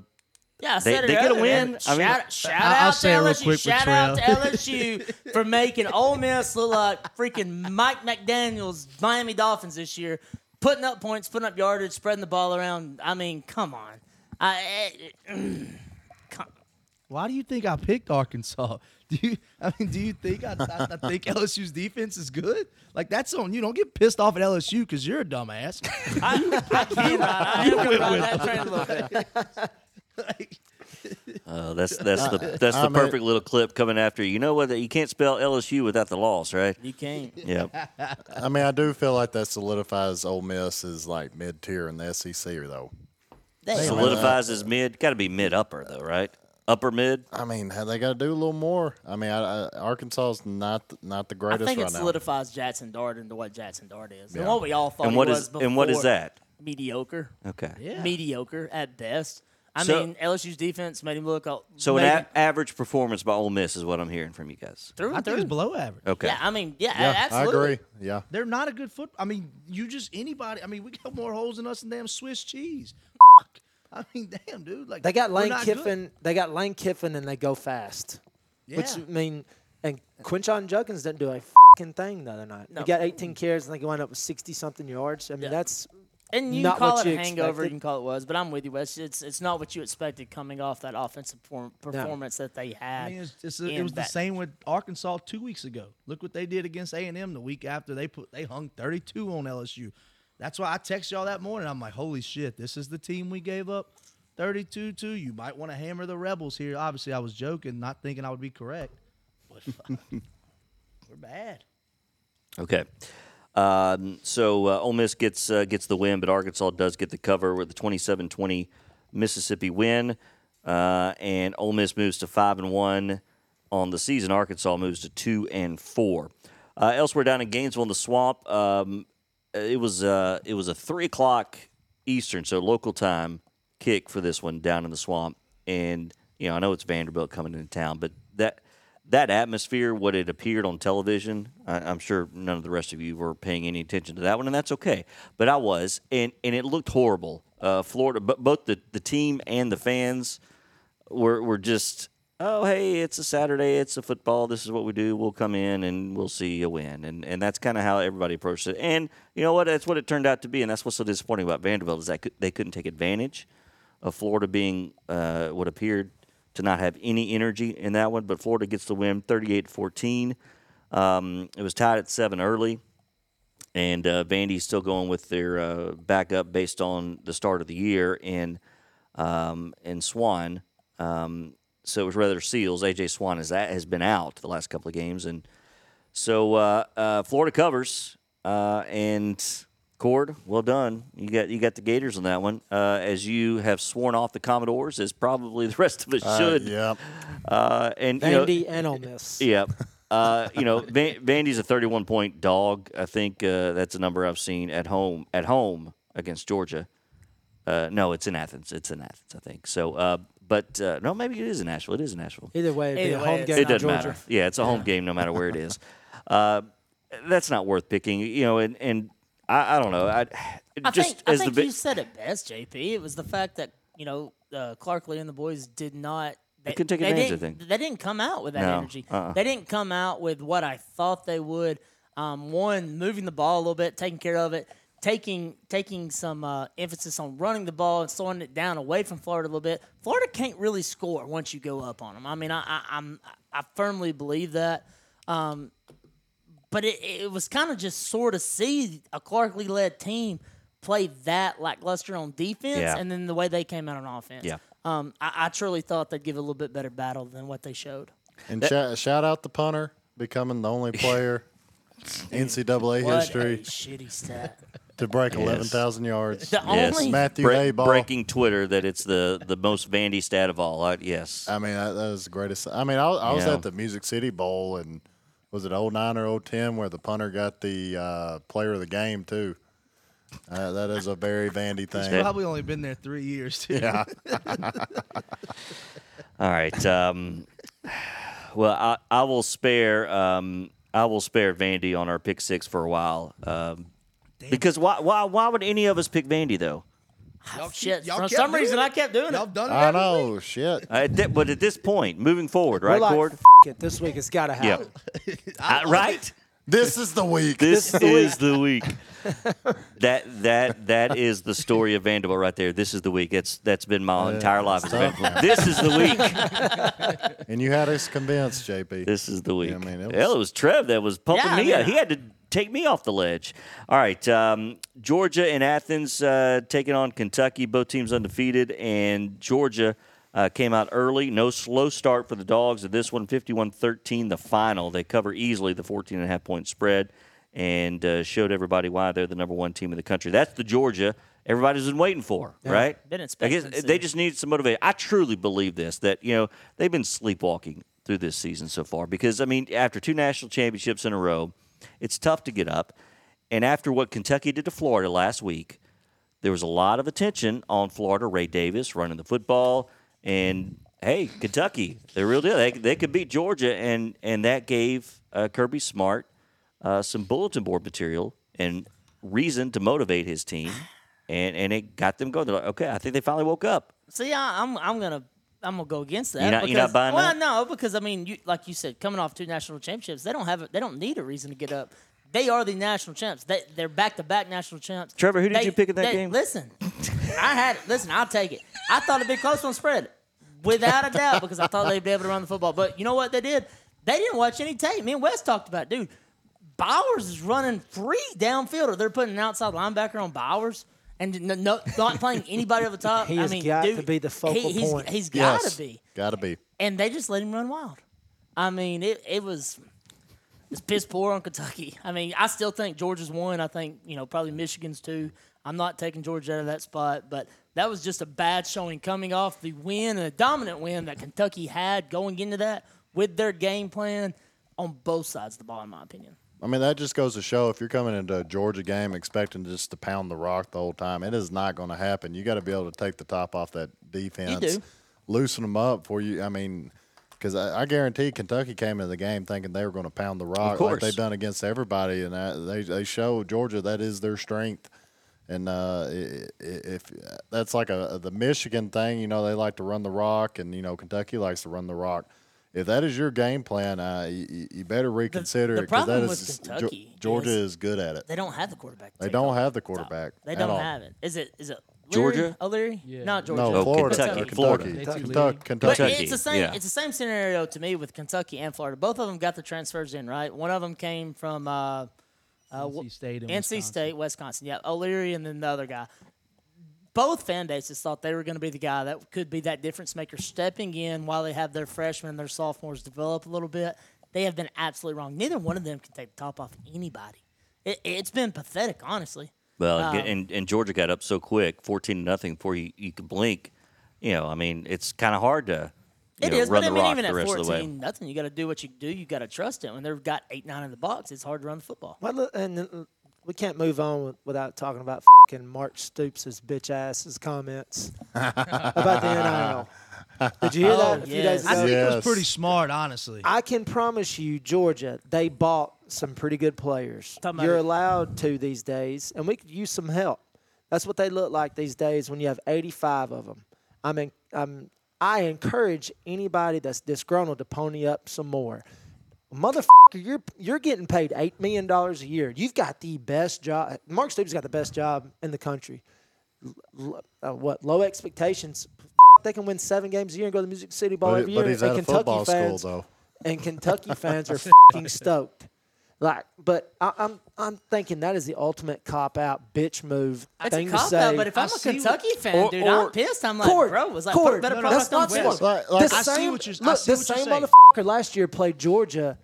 Yeah, I They- said it they get a win. man. I mean- shout, shout I- I'll out say to LSU. quick shout out to Trail. LSU for making Ole Miss look like freaking Mike McDaniel's Miami Dolphins this year, putting up points, putting up yardage, spreading the ball around. I mean, come on. I, eh, Why do you think I picked Arkansas? Do you? I mean, do you think I, I, I think LSU's defense is good? Like that's on you. Don't get pissed off at LSU because you're a dumbass. I, I can ride. I am gonna ride that train a little bit. Like, uh, that's that's the that's I the mean- perfect little clip coming after you. You know what? You can't spell LSU without the loss, right? You can't. Yeah. I mean, I do feel like that solidifies Ole Miss as like mid tier in the SEC, though. They. Solidifies as mid. Got to be mid upper though, right? Upper mid. I mean, they got to do a little more? I mean, I, I, Arkansas's not th- not the greatest. I greatest think right it now. solidifies Jackson Dart into what Jackson Dart is, and Yeah. what we all thought And he what was before. and what is that? Mediocre. Okay. Yeah. mediocre at best. I So- mean, LSU's defense made him look. all- So an a- average performance by Ole Miss is what I'm hearing from you guys. through I and think it's below average. Okay. Yeah, I mean, yeah, yeah, I absolutely. agree. Yeah, They're not a good foot. I mean, you just anybody. I mean, we got more holes in us than damn Swiss cheese. Fuck. I mean, damn, dude. Like They got we're Lane not good. Kiffin. They got Lane Kiffin, and they go fast. Yeah. Which I mean, and Quinshon Judkins didn't do a fucking thing the other night. No. He got 18 carries, and they wound up with 60 something yards. I mean, Yeah. that's And you Not call what it a hangover, expected. you can call it was, but I'm with you, Wes. It's it's not what you expected coming off that offensive form, performance that they had. I mean, it's, it's, it in was the same with Arkansas two weeks ago. Look what they did against A and M the week after they put they hung 32 on LSU. That's why I text y'all that morning. I'm like, holy shit, this is the team we gave up 32 to. You might want to hammer the Rebels here. Obviously, I was joking, not thinking I would be correct, but fuck, we're bad. Okay. Um, so uh, Ole Miss gets uh, gets the win, but Arkansas does get the cover with the 27-20 Mississippi win, uh, and Ole Miss moves to five and one on the season. Arkansas moves to two and four. Uh, elsewhere down in Gainesville in the Swamp, um, it was uh, it was a three o'clock Eastern, so local time kick for this one down in the Swamp, and you know I know it's Vanderbilt coming into town, but that that atmosphere, what it appeared on television, I, I'm sure none of the rest of you were paying any attention to that one, and that's okay. But I was, and and it looked horrible. Uh, Florida, but both the, the team and the fans were were just, oh hey, it's a Saturday, it's a football. This is what we do. We'll come in and we'll see a win, and and that's kind of how everybody approached it. And you know what? That's what it turned out to be, and that's what's so disappointing about Vanderbilt is that they couldn't take advantage of Florida being uh, what appeared to not have any energy in that one, but Florida gets the win 38 14. Um, it was tied at seven early, and uh, Vandy's still going with their uh, backup based on the start of the year in, um, Swann. Um, so it was rather Seals. AJ Swann has, has been out the last couple of games. And so uh, uh, Florida covers, uh, and Cord, well done. You got you got the Gators on that one, uh, as you have sworn off the Commodores, as probably the rest of us Uh, should. yep. Uh, and you know, Vandy and Ole Miss. yeah. Uh, you know, Van- Vandy's a 31 point dog. I think uh, that's a number I've seen at home at home against Georgia. Uh, no, it's in Athens. It's in Athens, I think. So, uh, but uh, no, maybe it is in Nashville. It is in Nashville. Either way, it'd be Either a way, home game. It doesn't Georgia. matter. Yeah, it's a home game no matter where it is. Uh, that's not worth picking. You know, and and I, I don't know. I, I just think, I as think the you said it best, JP. It was the fact that you know uh, Clark Lea and the boys did not. They, couldn't take they advantage of didn't- things. They didn't come out with that No, energy. uh-uh. They didn't come out with what I thought they would. Um, one, moving the ball a little bit, taking care of it, taking taking some uh, emphasis on running the ball and slowing it down away from Florida a little bit. Florida can't really score once you go up on them. I mean, I, I, I'm I firmly believe that. Um, but it, it was kind of just sort of see a Clark Lea led team play that lackluster on defense, Yeah. and then the way they came out on offense. Yeah. Um, I, I truly thought they'd give a little bit better battle than what they showed. And shout, shout out the punter becoming the only player NCAA What a history shitty stat. To break 11,000 yards. The Yes. only Matthew Bre- Hayball. breaking Twitter that it's the the most Vandy stat of all. Uh, yes. I mean, that, that was the greatest. I mean, I, I was Yeah. at the Music City Bowl, and was it 09 or 010 where the punter got the uh, player of the game, too? Uh, that is a very Vandy thing. Probably only been there three years too. Yeah. All right. Um, well, I, I will spare um, I will spare Vandy on our pick six for a while. Um, because why, why why would any of us pick Vandy though? Y'all keep- shit. y'all For kept some doing reason, it. I kept doing Y'all it. done it. I every know. week. Shit. Uh, at thi- but at this point, moving forward, right, like, Cord? "F- it. This week it's got to Yeah. happen. Uh, right. This is the week. This is the week. that that that is the story of Vanderbilt right there. This is the week. It's that's been my entire life. It's tough, been, this is the week. and you had us convinced, JP. This is the week. I mean, it Hell, it was Trev that was pumping Yeah, I me mean, up. He had to take me off the ledge. All right, um, Georgia and Athens uh, taking on Kentucky. Both teams undefeated, and Georgia uh, came out early. No slow start for the Dogs. Of this one, 51-13, the final. They cover easily the 14 and a half point spread, and uh, showed everybody why they're the number one team in the country. That's the Georgia everybody's been waiting for, right? Been I expecting guess they just needed some motivation. I truly believe this that you know they've been sleepwalking through this season so far because I mean after two national championships in a row, it's tough to get up. And after what Kentucky did to Florida last week, there was a lot of attention on Florida. Ray Davis running the football, and hey, Kentucky, they're real deal. They, they could beat Georgia, and and that gave uh, Kirby Smart uh, some bulletin board material and reason to motivate his team, and and it got them going. They're like, okay, I think they finally woke up. See, I, I'm I'm gonna I'm gonna go against that. You're not- because, you're not buying well, that? no, because I mean, you, like you said, coming off two national championships, they don't have a, they don't need a reason to get up. they are the national champs. They, they're back to back national champs. Trevor, who did They- you pick in that they- game? Listen, I had it. Listen, I'll take it. I thought it'd be close on spread, without a doubt, because I thought they'd be able to run the football. But you know what they did? They didn't watch any tape. Me and Wes talked about, it. dude. Bowers is running free downfield, or they're putting an outside linebacker on Bowers. And no, no, not playing anybody over the top. He I has mean, got dude, to be the focal he, he's, point. He's got to Yes. be Gotta be. and they just let him run wild. I mean, it, it was it's piss poor on Kentucky. I mean, I still think Georgia's one. I think you know probably Michigan's two. I'm not taking Georgia out of that spot, but that was just a bad showing coming off the win and a dominant win that Kentucky had going into that with their game plan on both sides of the ball, in my opinion. I mean, that just goes to show if you're coming into a Georgia game expecting just to pound the rock the whole time, it is not going to happen. You got to be able to take the top off that defense, do. loosen them up for you. I mean, because I, I guarantee Kentucky came into the game thinking they were going to pound the rock like they've done against everybody, and that, they they show Georgia that is their strength. And uh, i- i- if that's like a the Michigan thing, you know, they like to run the rock, and you know Kentucky likes to run the rock. If that is your game plan, uh, you, you better reconsider the it because that problem is with Kentucky Georgia is is good at it. They don't have the quarterback. They don't have the quarterback They don't all. have it. Is it? Is it? Georgia? Leary? O'Leary? Not Georgia. No, Oh, Florida, Kentucky. Kentucky, Florida. Kentucky, They too Kentucky. But Kentucky. Kentucky, it's the same. yeah. It's the same scenario to me with Kentucky and Florida. Both of them got the transfers in, right? One of them came from uh, uh, NC State and NC Wisconsin. State, Wisconsin. Yeah, O'Leary, and then the other guy. Both fan bases thought they were going to be the guy that could be that difference maker, stepping in while they have their freshmen and their sophomores develop a little bit. They have been absolutely wrong. Neither one of them can take the top off anybody. It, it's been pathetic, honestly. Well, Um, and, and Georgia got up so quick, fourteen to nothing, before you, you could blink. You know, I mean, it's kind of hard to you It know, is, run but I the mean, rock even at rest of the way. fourteen, nothing. You got to do what you do. You got to trust it. When they've got eight, nine in the box, it's hard to run the football. Well, and uh, we can't move on with, without talking about fucking Mark Stoops' bitch ass's comments about the NIL. Did you hear Oh, that a few yes. days I ago? think it was pretty smart, honestly. I can promise you, Georgia, they bought some pretty good players. You're allowed to these days, and we could use some help. That's what they look like these days when you have 85 of them. I mean, um, I encourage anybody that's disgruntled to pony up some more. Motherfucker, you're you're getting paid eight million dollars a year. You've got the best job. Mark Stoops got the best job in the country. L- uh, what low expectations? They can win seven games a year and go to the Music City Bowl But, every but year. he's and at a Kentucky football fans, school, though. and Kentucky fans are fucking stoked. Like, but I, I'm I'm thinking that is the ultimate cop out bitch move That's thing a to cop say. out, but if I I'm a see what- Kentucky fan, or- dude, or- I'm pissed. I'm like, Cord, bro, was like Cord, better no, no, that's not on West. Like- like- the I see same, what you're- look, see the what you're same saying. motherfucker last year played Georgia,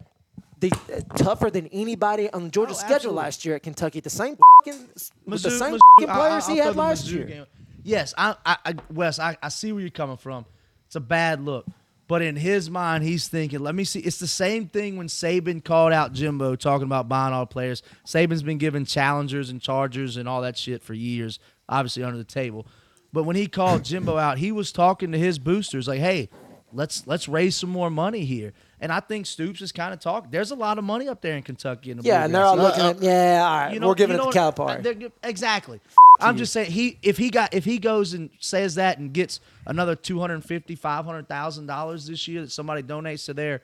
the uh, tougher than anybody on Georgia's Oh, schedule absolutely. last year at Kentucky. The same fucking, the same Mizzou- fucking I- players I- he had last year. game. Yes, I, I, I Wes, I, I see where you're coming from. It's a bad look. But in his mind, he's thinking, let me see. It's the same thing when Saban called out Jimbo talking about buying all players. Saban's been giving challengers and chargers and all that shit for years, obviously under the table. But when he called Jimbo out, he was talking to his boosters like, hey, let's let's raise some more money here. And I think Stoops is kind of talking. There's a lot of money up there in Kentucky. In the Yeah, and they're all looking uh, at, yeah, all right, You know- we're giving you know it to Calipari. Exactly. I'm just saying he if he got if he goes and says that and gets another 250 500,000 dollars this year that somebody donates to their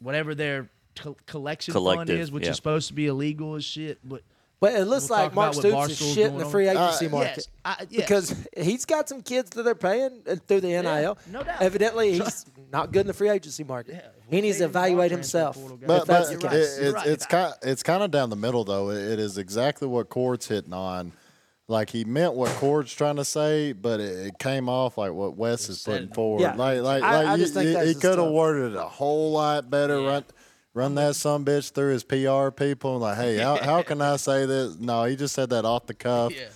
whatever their co- collection fund is which yeah. is supposed to be illegal as shit but But it looks We'll like Mark about Stoops is Barstool's shit in doing the on- free Uh, agency market. yes, I, yes. Because he's got some kids that they're paying uh, through the NIL. no doubt. Evidently, he's not good in the free agency market. he needs to evaluate himself. But, but the it, it's right. it's kind it's kind of down the middle though. It, it is exactly what Cord's hitting on. Like he meant what Cord's trying to say, but it, it came off like what Wes is putting forward. Yeah. Like like I- like I you- just you- that's he the could have worded it a whole lot better. Run run that some bitch through his PR people and like, hey, how, how can I say this? No, he just said that off the cuff. Yeah.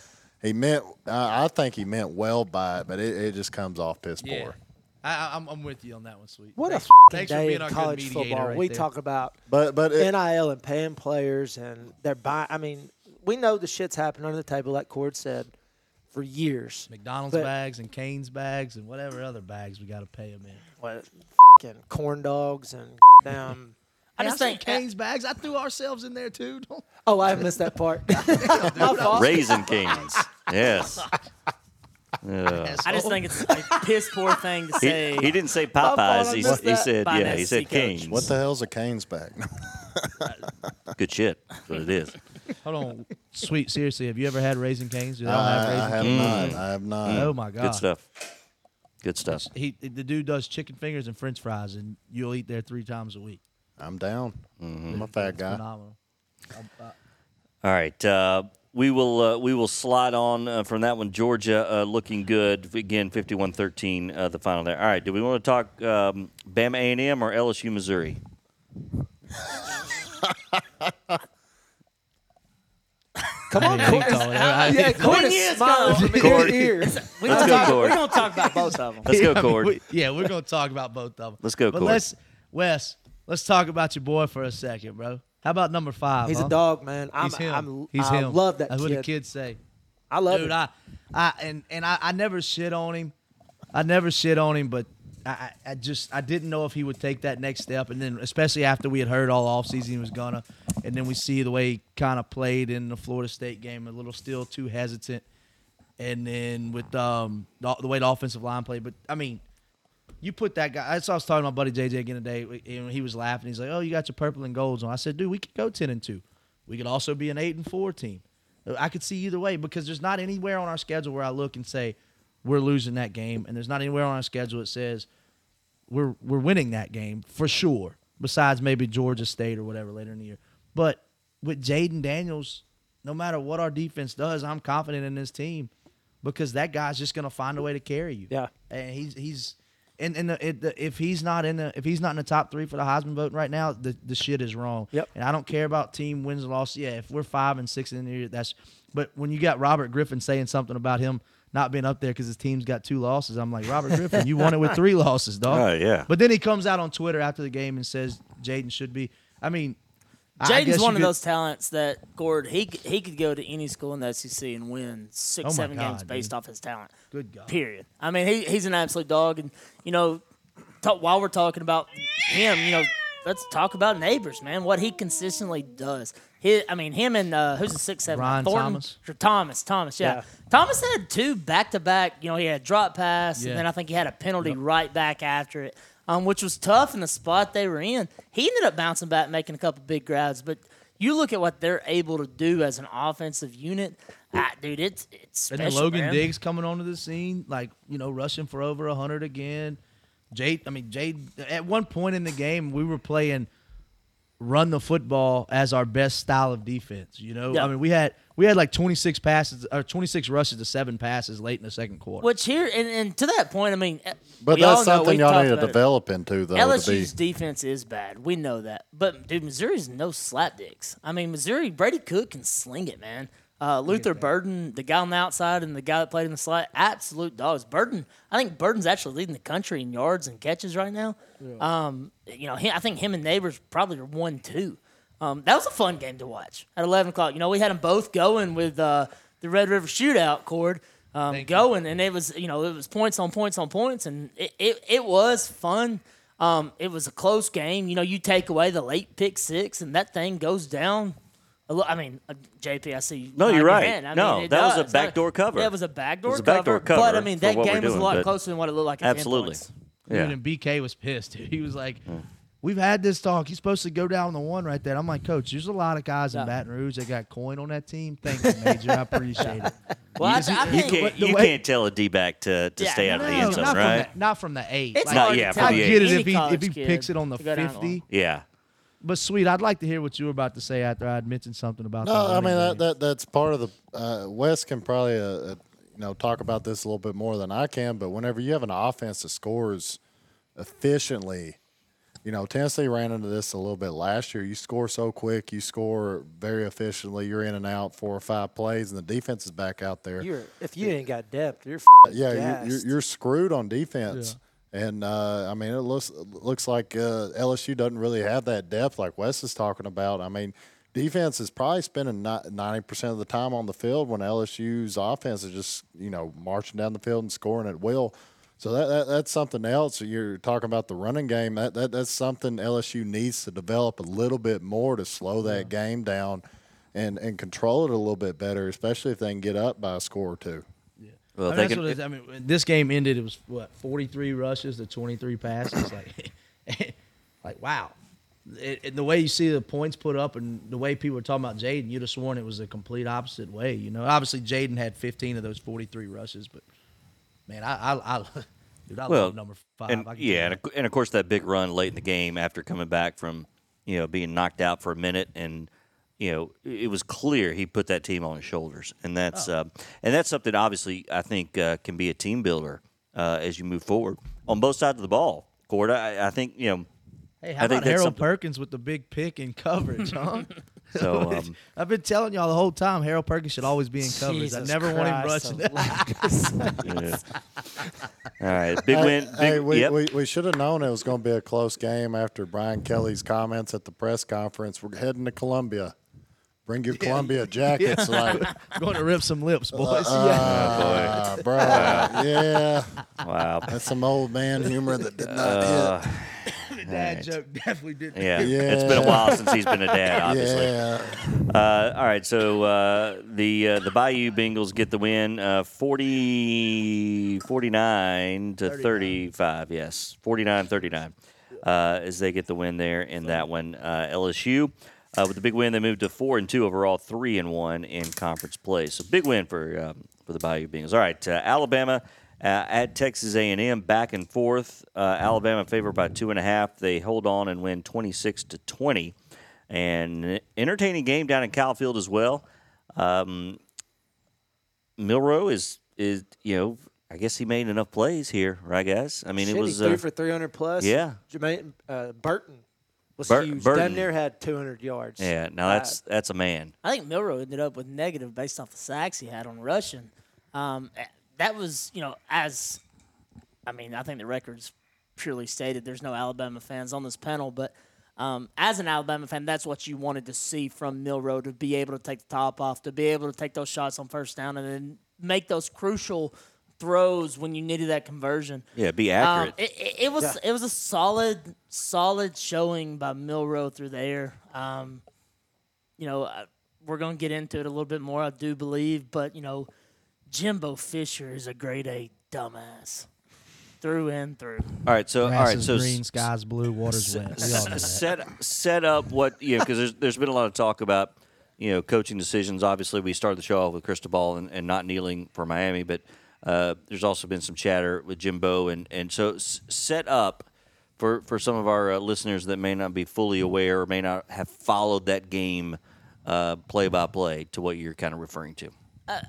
He meant. I I think he meant well by it, but it, it just comes off piss yeah. poor. I, I- I'm, I'm with you on that one, sweet. What thanks, a fucking thanks for day being in our good college football. right we there. talk about But but it, NIL and paying players, and they're buying. I mean, we know the shit's happened under the table, like Cord said, for years. McDonald's But- bags and Canes bags and whatever other bags we got to pay them in. What, fucking corn dogs and down. I just think Canes bags. I threw ourselves in there too. Don't- Oh, I missed that part. My fault. Raising Cane's. Yes. Yeah. I just think it's a piss poor thing to He, say. he didn't say fault, Popeyes. He, missed he that. said, By yeah, he SC said coach. Canes. what the hell's a Canes bag? good shit. That's what it is. Hold on, sweet. Seriously, have you ever had Raising Cane's? Do they all have I, I Raising have Cane's? not. I have not. Oh my god, Good stuff. Good stuff. He the dude does chicken fingers and French fries, and you'll eat there three times a week. I'm down. I'm a fat guy. Phenomenal. All right. Uh, we will uh, we will slide on uh, from that one. Georgia uh, looking good again, 51-13, uh, the final there. All right. Do we want to talk um, Bama A and M or LSU Missouri? Come on, Yeah, he Cord. told her. I- Yeah, Cord Ten is years smiling from ear Cord. to ear. We're Let's gonna, go, talk, Cord. we're gonna talk about both of them. Let's go, I Cord. we- yeah, we're gonna talk about both of them. Let's go, But Cord. let's Wes, let's talk about your boy for a second, bro. How about number five? He's huh? a dog, man. I'm, He's him. I'm, He's I him. love that That's what kid. the kids say. I love Dude, it. I, I and and I, I never shit on him. I never shit on him, but I, I I just I didn't know if he would take that next step, and then especially after we had heard all offseason he was gonna, and then we see the way he kind of played in the Florida State game, a little still too hesitant, and then with um the, the way the offensive line played. But I mean, you put that guy. That's what I was talking to my buddy JJ again today. And he was laughing. He's like, "Oh, you got your purple and golds on." I said, "Dude, we could go ten and two. We could also be an eight and four team. I could see either way because there's not anywhere on our schedule where I look and say we're losing that game, and there's not anywhere on our schedule that says we're we're winning that game for sure. Besides maybe Georgia State or whatever later in the year. But with Jayden Daniels, no matter what our defense does, I'm confident in this team because that guy's just gonna find a way to carry you. Yeah. and he's he's and and the, it, the, if he's not in the if he's not in the top three for the Heisman vote right now, the the shit is wrong. Yep. And I don't care about team wins and losses. Yeah, if we're five and six in the year, that's. But when you got Robert Griffin saying something about him not being up there because his team's got two losses, I'm like Robert Griffin, you won it with three losses, dog. Oh, yeah. But then he comes out on Twitter after the game and says Jayden should be. I mean, I- I Jayden's one you of could- those talents that Cord he he could go to any school in the SEC and win six Oh my seven God, games based dude. off his talent. Good God. Period. I mean he he's an absolute dog, and you know, talk, while we're talking about him, you know, let's talk about Nabers, man. What he consistently does. He, I mean, him and uh, who's the six seven? Ryan Thornton? Thomas? Or Thomas, Thomas, yeah. Yeah. Thomas had two back to back. You know, he had a drop pass, Yeah. and then I think he had a penalty right back after it, um, which was tough in the spot they were in. He ended up bouncing back, making a couple big grabs, but you look at what they're able to do as an offensive unit, ah, dude, it's it's And special. then Logan man. Diggs coming onto the scene, like you know, rushing for over hundred again. Jade, I mean, Jade. At one point in the game, we were playing run the football as our best style of defense. You know, Yeah. I mean, we had we had like twenty six passes or twenty six rushes to seven passes late in the second quarter. Which here and, and to that point, I mean, eh, But that's something we've y'all need to about it. develop into, though. to LSU's defense is bad. We know that. But dude, Missouri's no slapdicks. I mean, Missouri, Brady Cook can sling it, man. Uh, Luther Burden, the guy on the outside and the guy that played in the slot, absolute dogs. Burden, I think Burden's actually leading the country in yards and catches right now. Um, you know, he, I think him and Nabers probably are one two. Um, that was a fun game to watch at eleven o'clock. You know, we had them both going with uh, the Red River Shootout cord um, going, and it was you know it was points on points on points, and it it, it was fun. Um, it was a close game. You know, you take away the late pick six, and that thing goes down. A lo- I mean, uh, JP, I see. No, you're right. head. I No, mean, it that was a backdoor cover. Yeah, it was a backdoor, It was a backdoor cover. But I mean, that what we're game was a lot closer than what it looked like. Absolutely. points. Yeah. Even BK was pissed. Dude. He was like, "We've had this talk. He's supposed to go down the one right there." I'm like, "Coach, there's a lot of guys in Yeah. Baton Rouge that got coin on that team. Thank you, Major. I appreciate it." Well, I, I You can't the you way- can't tell a D back to, to Yeah, stay out of the end zone, not right? From the, not from the eight. it's Like, Not- yeah, to for tell. I get it if he if he kid picks it on the to go down that long. fifty. Yeah. But sweet, I'd like to hear what you were about to say after I'd mentioned something about. No, the I mean that, that that's part of the. Uh, Wes can probably uh, uh, you know talk about this a little bit more than I can, but whenever you have an offense that scores efficiently, you know Tennessee ran into this a little bit last year. You score so quick, you score very efficiently. You're in and out four or five plays, and the defense is back out there. You're, if you ain't got depth, you're yeah, you're, you're, you're screwed on defense. And uh, I mean, it looks looks like uh, LSU doesn't really have that depth like Wes is talking about. I mean, defense is probably spending ninety percent of the time on the field when LSU's offense is just you know marching down the field and scoring at will. So that, that that's something else. You're talking about the running game. That, that that's something LSU needs to develop a little bit more to slow that game down and and control it a little bit better, especially if they can get up by a score or two. Well, I mean, that's can, what it is. I mean, when this game ended. It was what 43 rushes to 23 passes. Like, like wow. it, it- the way you see the points put up and the way people were talking about Jayden, you'd have sworn it was the complete opposite way. You know, obviously Jayden had 15 of those 43 rushes, but man, I, I, I dude, I well, love number five. and I yeah, and of, and of course that big run late in the game after coming back from you know being knocked out for a minute, and you know it it was clear he put that team on his shoulders, and that's Oh. uh, and that's something obviously I think uh, can be a team builder uh, as you move forward on both sides of the ball. Cord, I, I think you know. Hey, I how think about that's Harold something- Perkins with the big pick in coverage, huh? So um, I've been telling y'all the whole time Harold Perkins should always be in coverage. I Jesus never want him rushing. alive. all right, big Hey, win. Big, hey, we, yep. we, we should have known it was going to be a close game after Brian Kelly's comments at the press conference. We're heading to Columbia. Bring your Columbia jackets. Like, going to rip some lips, boys. uh, bro, yeah, wow. that's some old man humor that did not Uh, the dad joke definitely didn't. yeah. Yeah. it's been a while since he's been a dad. Obviously. Yeah, Uh, all right, so uh, the uh, the Bayou Bengals get the win, uh, 40, 49 to 35. Yes, 49-39 uh, as they get the win there in that one. Uh, LSU uh, with the big win, they moved to four and two overall, three and one in conference play. So big win for um, for the Bayou Bengals. All right, uh, Alabama. Uh, at Texas A&M, back and forth. Uh, Alabama favored by two and a half. They hold on and win twenty six to twenty and entertaining game down in Kyle Field as well. Um, Milroe is is you know I guess he made enough plays here, right, guys? I mean, Shit, it was he threw uh, for 300 plus. yeah. Jermaine uh, Burton was Bur- huge. Burton. Damn near had 200 yards. yeah. Now that's that's a man. I think Milroe ended up with negative based off the sacks he had on rushing. Um, eh, that was, you know, as I mean, I think the record's purely stated. There's no Alabama fans on this panel, but um, as an Alabama fan, that's what you wanted to see from Milroe to be able to take the top off, to be able to take those shots on first down, and then make those crucial throws when you needed that conversion. Yeah, be Um, accurate. it, it, it was it was a solid solid showing by Milroe through there. Um, you know, uh, we're gonna get into it a little bit more, I do believe, but you know, Jimbo Fisher is a grade A dumbass, through and through. all right, so all Grass right, is so green, s- skies blue, water's wet. We all know that. set set up what you know because there's there's been a lot of talk about you know coaching decisions. Obviously, we started the show off with Cristobal and, and not kneeling for Miami, but uh, there's also been some chatter with Jimbo and and so s- set up for for some of our uh, listeners that may not be fully aware or may not have followed that game uh, play by play to what you're kind of referring to.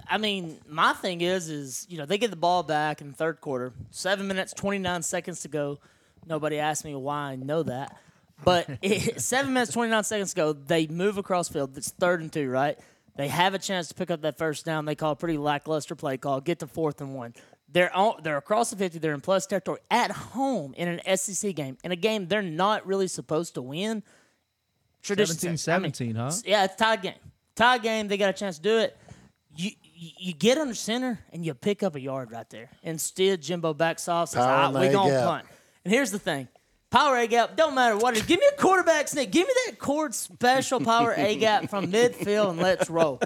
I mean, my thing is, is you know they get the ball back in the third quarter, seven minutes twenty nine seconds to go. Nobody asked me why I know that, but it, seven minutes twenty nine seconds to go, they move across field. It's third and two, right? They have a chance to pick up that first down. They call a pretty lackluster play call. Get to fourth and one. They're on, they're across the fifty. They're in plus territory at home in an SEC game, in a game they're not really supposed to win. Tradition 17, says- I mean, 17, huh? yeah, it's tied game. Tied game. They got a chance to do it. You you, you get under center and you pick up a yard right there. Instead, Jimbo backs off. Says, Power ah, in the we A gonna punt. And here's the thing. Power A gap, don't matter what it is. Give me a quarterback sneak. Give me that cord special power A gap from midfield and let's roll.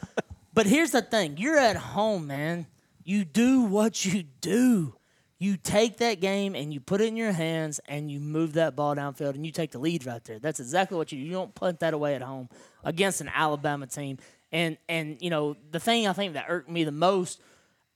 But here's the thing. You're at home, man. You do what you do. You take that game and you put it in your hands and you move that ball downfield and you take the lead right there. That's exactly what you do. You don't punt that away at home against an Alabama team. And and you know, the thing I think that irked me the most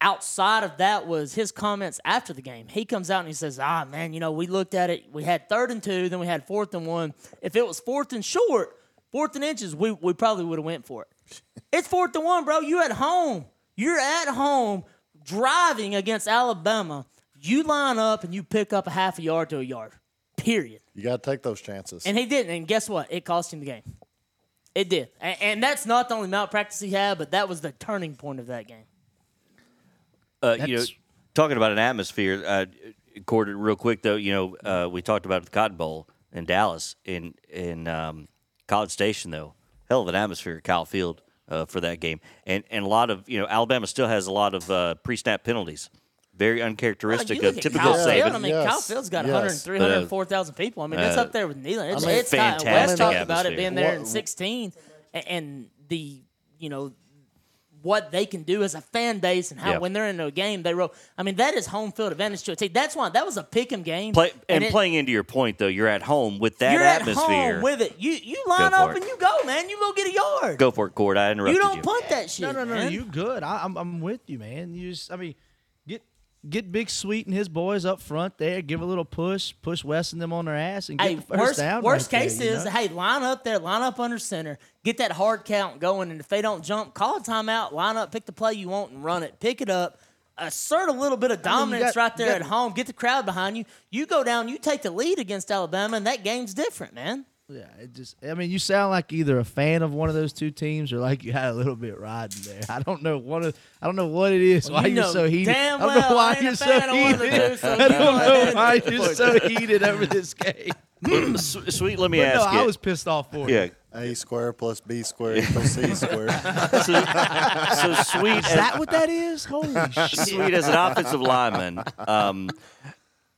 outside of that was his comments after the game. He comes out and he says, "Ah, man, you know, we looked at it. We had third and two, then we had fourth and one. If it was fourth and short, fourth and inches, we we probably would have went for it. it's fourth and one, bro. You at home. You're at home driving against Alabama. You line up and you pick up a half a yard to a yard. Period. You got to take those chances. And he didn't. And guess what? It cost him the game. It did. And, and that's not the only malpractice he had, but that was the turning point of that game. Uh, you know, talking about an atmosphere, uh, Cord, real quick though, you know, uh, we talked about the Cotton Bowl in Dallas in in um, College Station though, hell of an atmosphere at Kyle Field uh, for that game, and and a lot of you know Alabama still has a lot of uh, pre-snap penalties, very uncharacteristic you of typical Kyle Saban. Field, I mean, Yes, Kyle Field's got yes. 103, 104,000 people. I mean, that's Uh, up there with Neyland. It's, I mean, it's got, Wes fantastic talked about it being there in 16, and the, you know, what they can do as a fan base and how Yeah. when they're in a game they roll. I mean, that is home field advantage to a team. That's why that was a pick 'em game. Play, and it- playing into your point, though, you're at home with that you're atmosphere. at home with it. You you line up it. and you go, man. You go get a yard. Go for it, Cord. I interrupted you you. don't punt that shit. No, no, no, man. you good. I, I'm, I'm with you, man. You just, I mean, get Big Sweet and his boys up front there. Give a little push, push Wes and them on their ass, and get Hey, the first worst, down. worst right case there, you is, know? hey, line up there, line up under center, get that hard count going, and if they don't jump, call a timeout, line up, pick the play you want, and run it. Pick it up, assert a little bit of you dominance got- right there you at home, get the crowd behind you. You go down, you take the lead against Alabama, and that game's different, man. Yeah, it just. I mean, you sound like either a fan of one of those two teams or like you had a little bit riding there. I don't know what. Of, I don't know what it is. Well, why you you're so heated. damn I don't know well why you're so fan of one of the heated. two, so I don't know why you're so heated over this game. Sweet, let me But no, ask I was pissed off for yeah. you. A square plus B square equals C square. So, so sweet. Is that what that is? Holy shit! sweet as an offensive lineman. Um,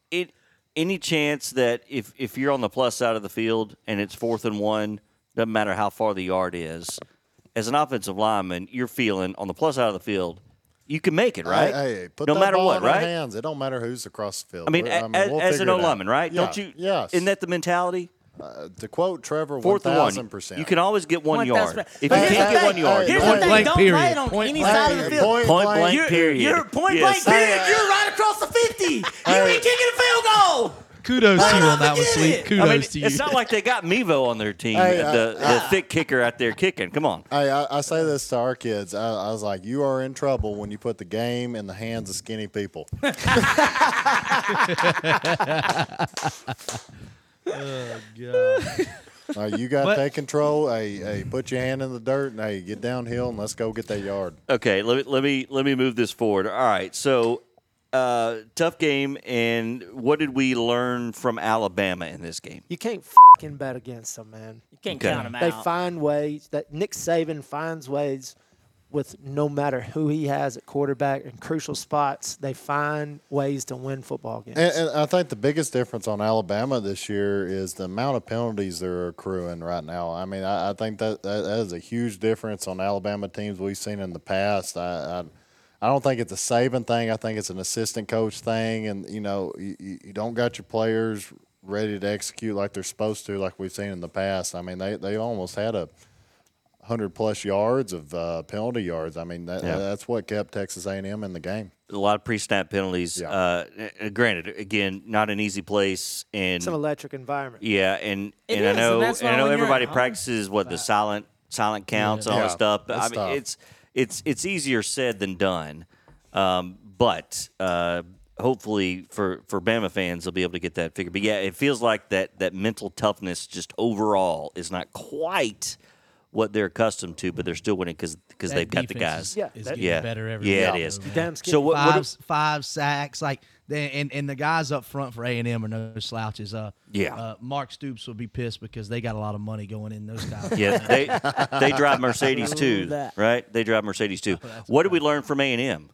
it any chance that if if you're on the plus side of the field and it's fourth and one, doesn't matter how far the yard is, as an offensive lineman, you're feeling on the plus side of the field, you can make it, right? Hey, hey, put no that matter ball what, in our right? hands. It don't matter who's across the field. I mean, We're- a- as, we'll as an O lineman, right? Yeah, Don't you? Yes. Isn't that the mentality? Uh, to quote Trevor, Fourth one and one. thousand percent. You can always get one, One yard. thousand- If But you can't get one yard, Here's you the don't thing. blank Don't period. play it on Point any blank. side of the field. point Point blank. blank You're, period. you're point Yes. blank period. You're right across the 50. You ain't kicking a field goal. Kudos to you on that one, Forget sweet. Kudos I mean, to you. it's not like they got Mevo on their team, Hey, uh, the, the thick kicker out there kicking. Come on. Hey, I, I say this to our kids. I, I was like, you are in trouble when you put the game in the hands of skinny people. God. Uh, you got to But- take control. Hey, hey, put your hand in the dirt and hey, get downhill and let's go get that yard. Okay, let me let me let me move this forward. All right, so uh, tough game, and what did we learn from Alabama in this game? You can't fucking bet against them, man. You can't Okay. count them out. They find ways that Nick Saban finds ways with no matter who he has at quarterback in crucial spots. They find ways to win football games. And, and I think the biggest difference on Alabama this year is the amount of penalties they're accruing right now. I mean, I, I think that, that that is a huge difference on Alabama teams we've seen in the past. I, I I don't think it's a Saban thing. I think it's an assistant coach thing, and you know, you, you don't got your players ready to execute like they're supposed to, like we've seen in the past. I mean, they they almost had a hundred plus yards of uh, penalty yards. I mean, that, Yeah. that's what kept Texas A&M in the game. A lot of pre-snap penalties. Yeah. Uh, uh, granted, again, not an easy place, and it's an electric environment. yeah, and It and I is, and know that's and I know when you're at everybody practices what the silent silent counts and all that Yeah. stuff. But I mean, tough. it's it's it's easier said than done. Um, but uh, hopefully for for Bama fans, they'll be able to get that figured. But yeah, it feels like that that mental toughness just overall is not quite what they're accustomed to, but they're still winning because That they've got the guys. is- Yeah, is that- getting yeah, better every yeah, week. it is. Damn. So what? what five five sacks like and and the guys up front for A and M are no slouches. Uh, Yeah. Uh, Mark Stoops will be pissed because they got a lot of money going in those guys. yeah, they they drive Mercedes too, right? They drive Mercedes too. what did we learn from A and M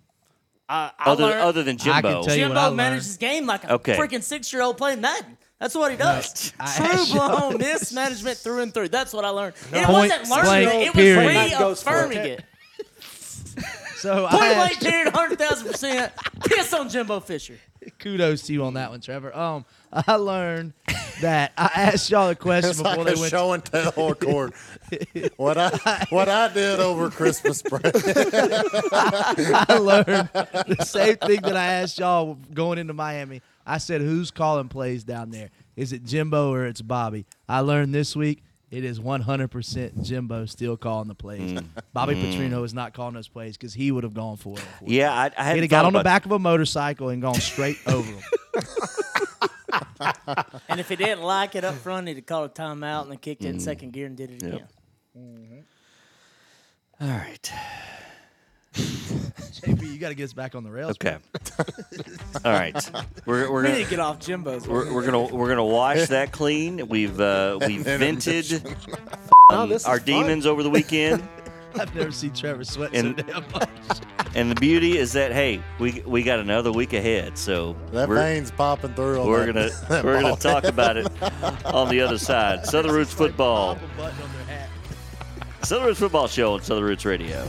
Uh, other learned- other than I can Jimbo? tell you- what Jimbo I learned. manages his game like a Okay. freaking six year old playing Madden. That's what he does. I True actually- blown mismanagement through and through. That's what I learned. And it Point wasn't learning it, it was period. Goes for it. reaffirming it. So Point I blank asked, period, 100,000%. Piss on Jimbo Fisher. kudos to you on that one, Trevor. Um, I learned that I asked y'all a question It's before like they a went. show and tell record. what I what I did over Christmas break. I learned the same thing that I asked y'all going into Miami. I said, "Who's calling plays down there? Is it Jimbo or it's Bobby?" I learned this week it is 100% Jimbo still calling the plays. Mm. Bobby Petrino is not calling those plays because he would have gone for it. Yeah, I, I he'd hadn't have got on the about- back of a motorcycle and gone straight over them. And if he didn't like it up front, he'd have called a timeout and then kicked Mm. it in second gear and did it again. All right. JP, you got to get us back on the rails. Okay. All right. We're we're We need gonna to get off Jimbo's. we're, we're gonna we're gonna wash that clean. We've uh, we've vented No, um, this our fun. demons over the weekend, I've never seen Trevor sweat And- so damn much. and the beauty is that hey, we we got another week ahead, so That we're, vein's popping through. On we're that, gonna that we're gonna ball. talk about it on the other side. Southern Roots football, Pop a button on their hat. Southern Roots football show on Southern Roots Radio.